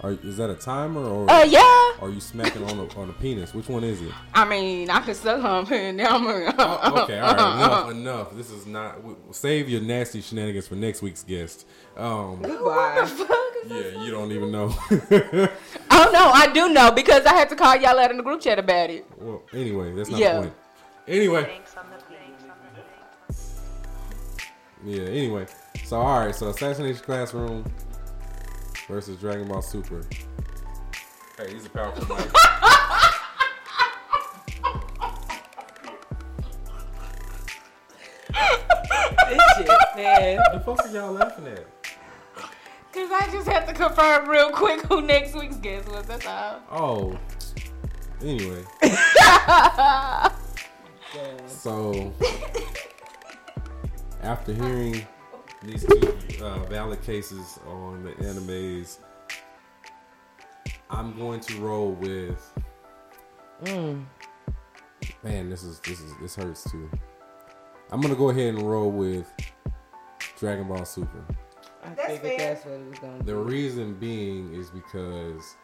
Are, is that a timer or Uh, yeah. are you smacking on a, on a penis? Which one is it? I mean, I can suck on (laughs) and now I'm gonna. Oh, okay, all right, (laughs) enough, enough. This is not. Save your nasty shenanigans for next week's guest. Um, Goodbye. yeah, you don't even know. (laughs) Oh no, I do know because I had to call y'all out in the group chat about it. well, anyway, that's not Yeah. the point. Anyway, yeah. Anyway, so all right, so Assassination Classroom versus Dragon Ball Super. Hey, he's a powerful mics. (laughs) this shit, man. the fuck are y'all laughing at? Cause I just had to confirm real quick who next week's guest was. That's all. Oh. Anyway. (laughs) so (laughs) after hearing these two uh, valid cases on the animes, I'm going to roll with. Mm. Man, this is this is this hurts too. I'm gonna go ahead and roll with Dragon Ball Super. I figured that's what it was gonna The be. reason being is because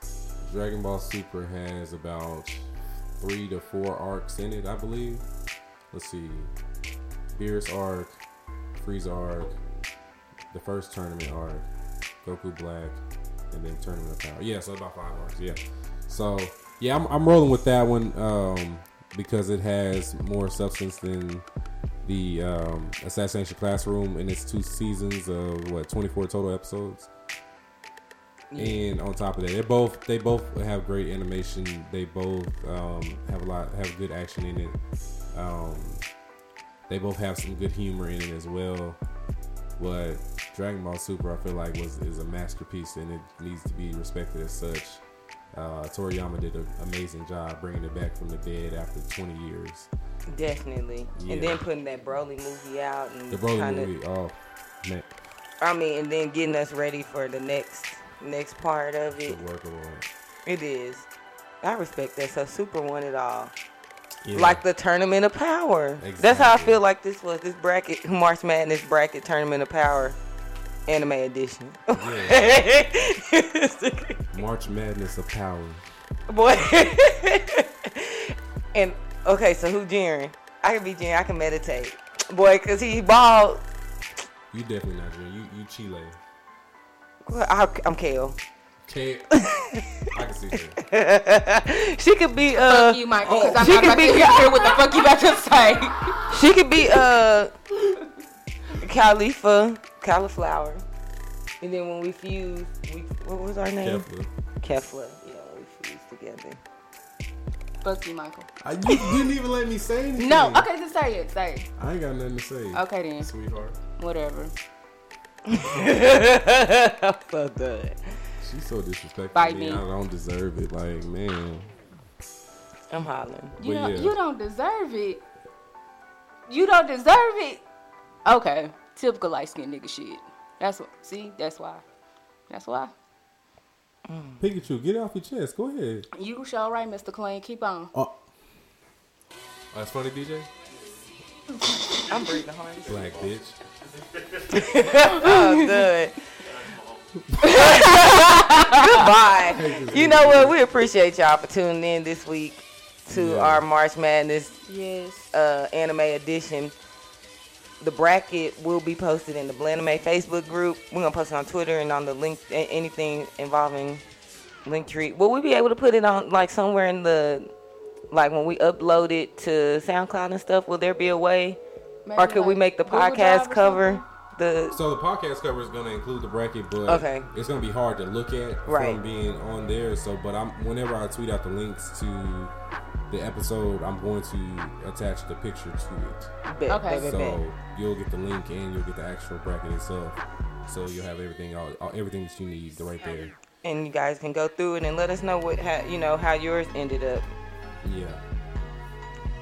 Dragon Ball Super has about three to four arcs in it, I believe. Let's see. Beerus arc, Frieza arc, the first tournament arc, Goku Black, and then Tournament of Power. Yeah, so about five arcs. Yeah. So yeah, I'm, I'm rolling with that one um, because it has more substance than the um, Assassination Classroom in its two seasons of what 24 total episodes. And on top of that, they both they both have great animation. They both um, have a lot have good action in it. Um, they both have some good humor in it as well. But Dragon Ball Super, I feel like was is a masterpiece and it needs to be respected as such. Uh, Toriyama did an amazing job bringing it back from the dead after 20 years. Definitely. Yeah. And then putting that Broly movie out and The Broly kinda, movie, oh man, I mean, and then getting us ready for the next next part of it. work of art. It is. I respect that. So Super won it all. Yeah. Like the Tournament of Power. That's how I feel like this was. This bracket, March Madness bracket, Tournament of Power, anime edition. (laughs) March Madness of Power. Boy. (laughs) and okay, so who Jiren? I can be Jiren. I can meditate. Boy, cause he bald. You definitely not Junior. You you Chile. Well, I, I'm Kale. Okay. (laughs) I can see that. (laughs) she could be uh. Fuck you, Michael, because I'm she not could about to be- (laughs) hear what the fuck you about to say. She could be uh Caulifla, cauliflower. And then when we fuse, we what was our name? Kefla. Kefla. Yeah, we fused together. Fuck you, Michael. I, you didn't even let me say anything. No, okay, just say it. Say it. I ain't got nothing to say. Okay then. Sweetheart. Whatever. I'm so done. She's so disrespectful Bite me. me. I don't deserve it. Like, man. I'm hollering. You But don't yeah. you don't deserve it. You don't deserve it. Okay. Typical light skinned nigga shit. That's what see, that's why. That's why. Mm. Pikachu, get it off your chest. Go ahead. You sure right, Mr. Clean. Keep on. Uh. Oh, That's funny, DJ. I'm breathing hard. black bitch. (laughs) Oh, good. Goodbye. (laughs) You know what? We appreciate y'all for tuning in this week to Yeah. our March Madness Yes. uh, anime edition. The bracket will be posted in the Blanime Facebook group. We're gonna post it on Twitter and on the link anything involving Linktree. Will we be able to put it on like somewhere in the like when we upload it to SoundCloud and stuff? Will there be a way, or Maybe could we make the podcast cover something? The? So the podcast cover is going to include the bracket, but Okay. it's going to be hard to look at Right. from being on there. So, but I'm whenever I tweet out the links to the episode, I'm going to attach the picture to it. Bet, Okay. bet, bet, So bet. you'll get the link and you'll get the actual bracket itself. So you'll have everything, all, all everything that you need right there. and you guys can go through it and let us know what how, you know how yours ended up Yeah.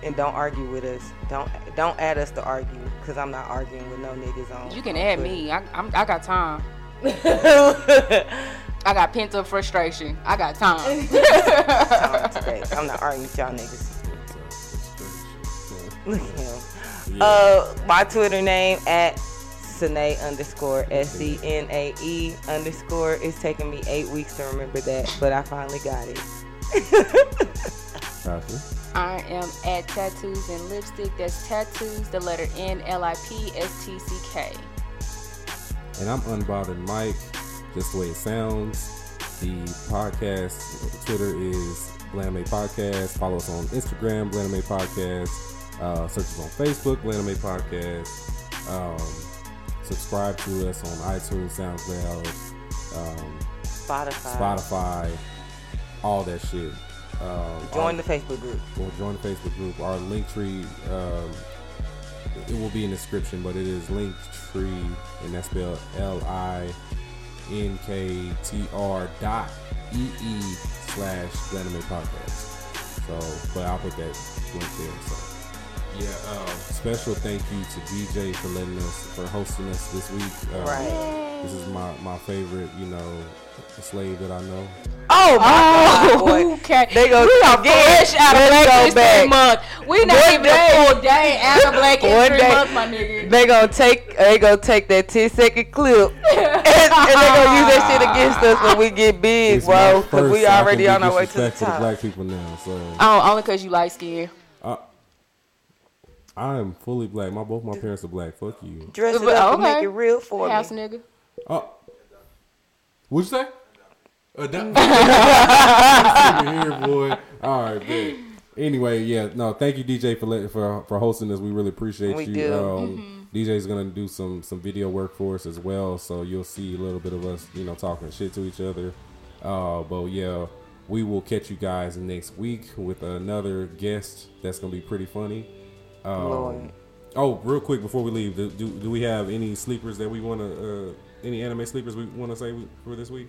And don't argue with us don't don't add us to argue because i'm not arguing with no niggas on You can add on me. I I'm, I got time. (laughs) I got pent up frustration. I got time. (laughs) Time today. i'm not arguing with y'all niggas look at him Yeah. uh my twitter name at Sine underscore S E N A E underscore. It's taking me eight weeks to remember that, but I finally got it. (laughs) Gotcha. I am at tattoos and lipstick. That's tattoos, the letter N L I P S T C K. And I'm Unbothered Mike, just the way it sounds. The podcast Twitter is Blanime Podcast. Follow us on Instagram, Blanime Podcast. Uh, search us on Facebook, Blanime Podcast. Um, subscribe to us on iTunes, SoundCloud, um, Spotify. Spotify, all that shit. Um, Join our- the Facebook group. or join the Facebook group. Our link tree, um, it will be in the description, but it is link tree, and that's spelled L I N K T R dot E E slash Blanime Podcast. So, but I'll put that link there. So, yeah, um, special thank you to DJ for letting us, for hosting us this week. Um, Right. This is my, my favorite, you know, slave that I know. Oh my God, boy. okay. They go we are again. fresh out of Black History back. Month. We not One even day. a full day out of Black (laughs) History day. Month, my nigga. They gonna take they gonna take that 10 second clip (laughs) and, and they gonna use that shit against us when we get big, It's bro. Cause we so I can already on our way to the disrespectful top. black people now, so. Oh, only cause you light skinned. Uh, I am fully black. My both my parents are black. Fuck you. Dress it But, up and okay. make it real for House me. nigga. Oh, what'd you say? Uh, here, boy. (laughs) All right, bet. Anyway, yeah, no, thank you, DJ, for let, for for hosting us. We really appreciate We you. do. Um, DJ's gonna do some some video work for us as well, so you'll see a little bit of us, you know, talking shit to each other. Uh, but yeah, we will catch you guys next week with another guest that's gonna be pretty funny. Um, Oh, real quick before we leave, do, do, do we have any sleepers that we want to, uh, any anime sleepers we want to say for this week?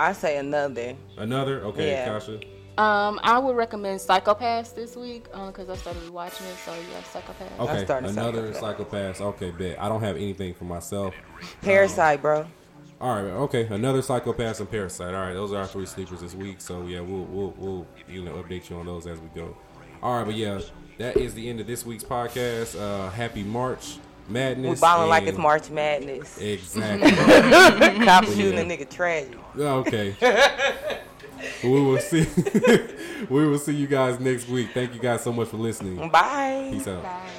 I say another. Another? Okay, Yeah. Kasha. Um, I would recommend Psycho-Pass this week, only because I started watching it. So yeah, Psycho-Pass. Okay, started another Psycho-Pass. psychopath. Okay, bet. I don't have anything for myself. Parasyte, bro. All right, okay, another psychopath and Parasyte. All right, those are our three sleepers this week. So yeah, we'll we'll we'll you know update you on those as we go. All right, but yeah, that is the end of this week's podcast. Uh, happy March Madness. We're balling like it's March Madness. Exactly. (laughs) Cop shooting yeah. a nigga tragic. Okay. (laughs) we will see. (laughs) we will see you guys next week. Thank you guys so much for listening. Bye. Peace out. Bye.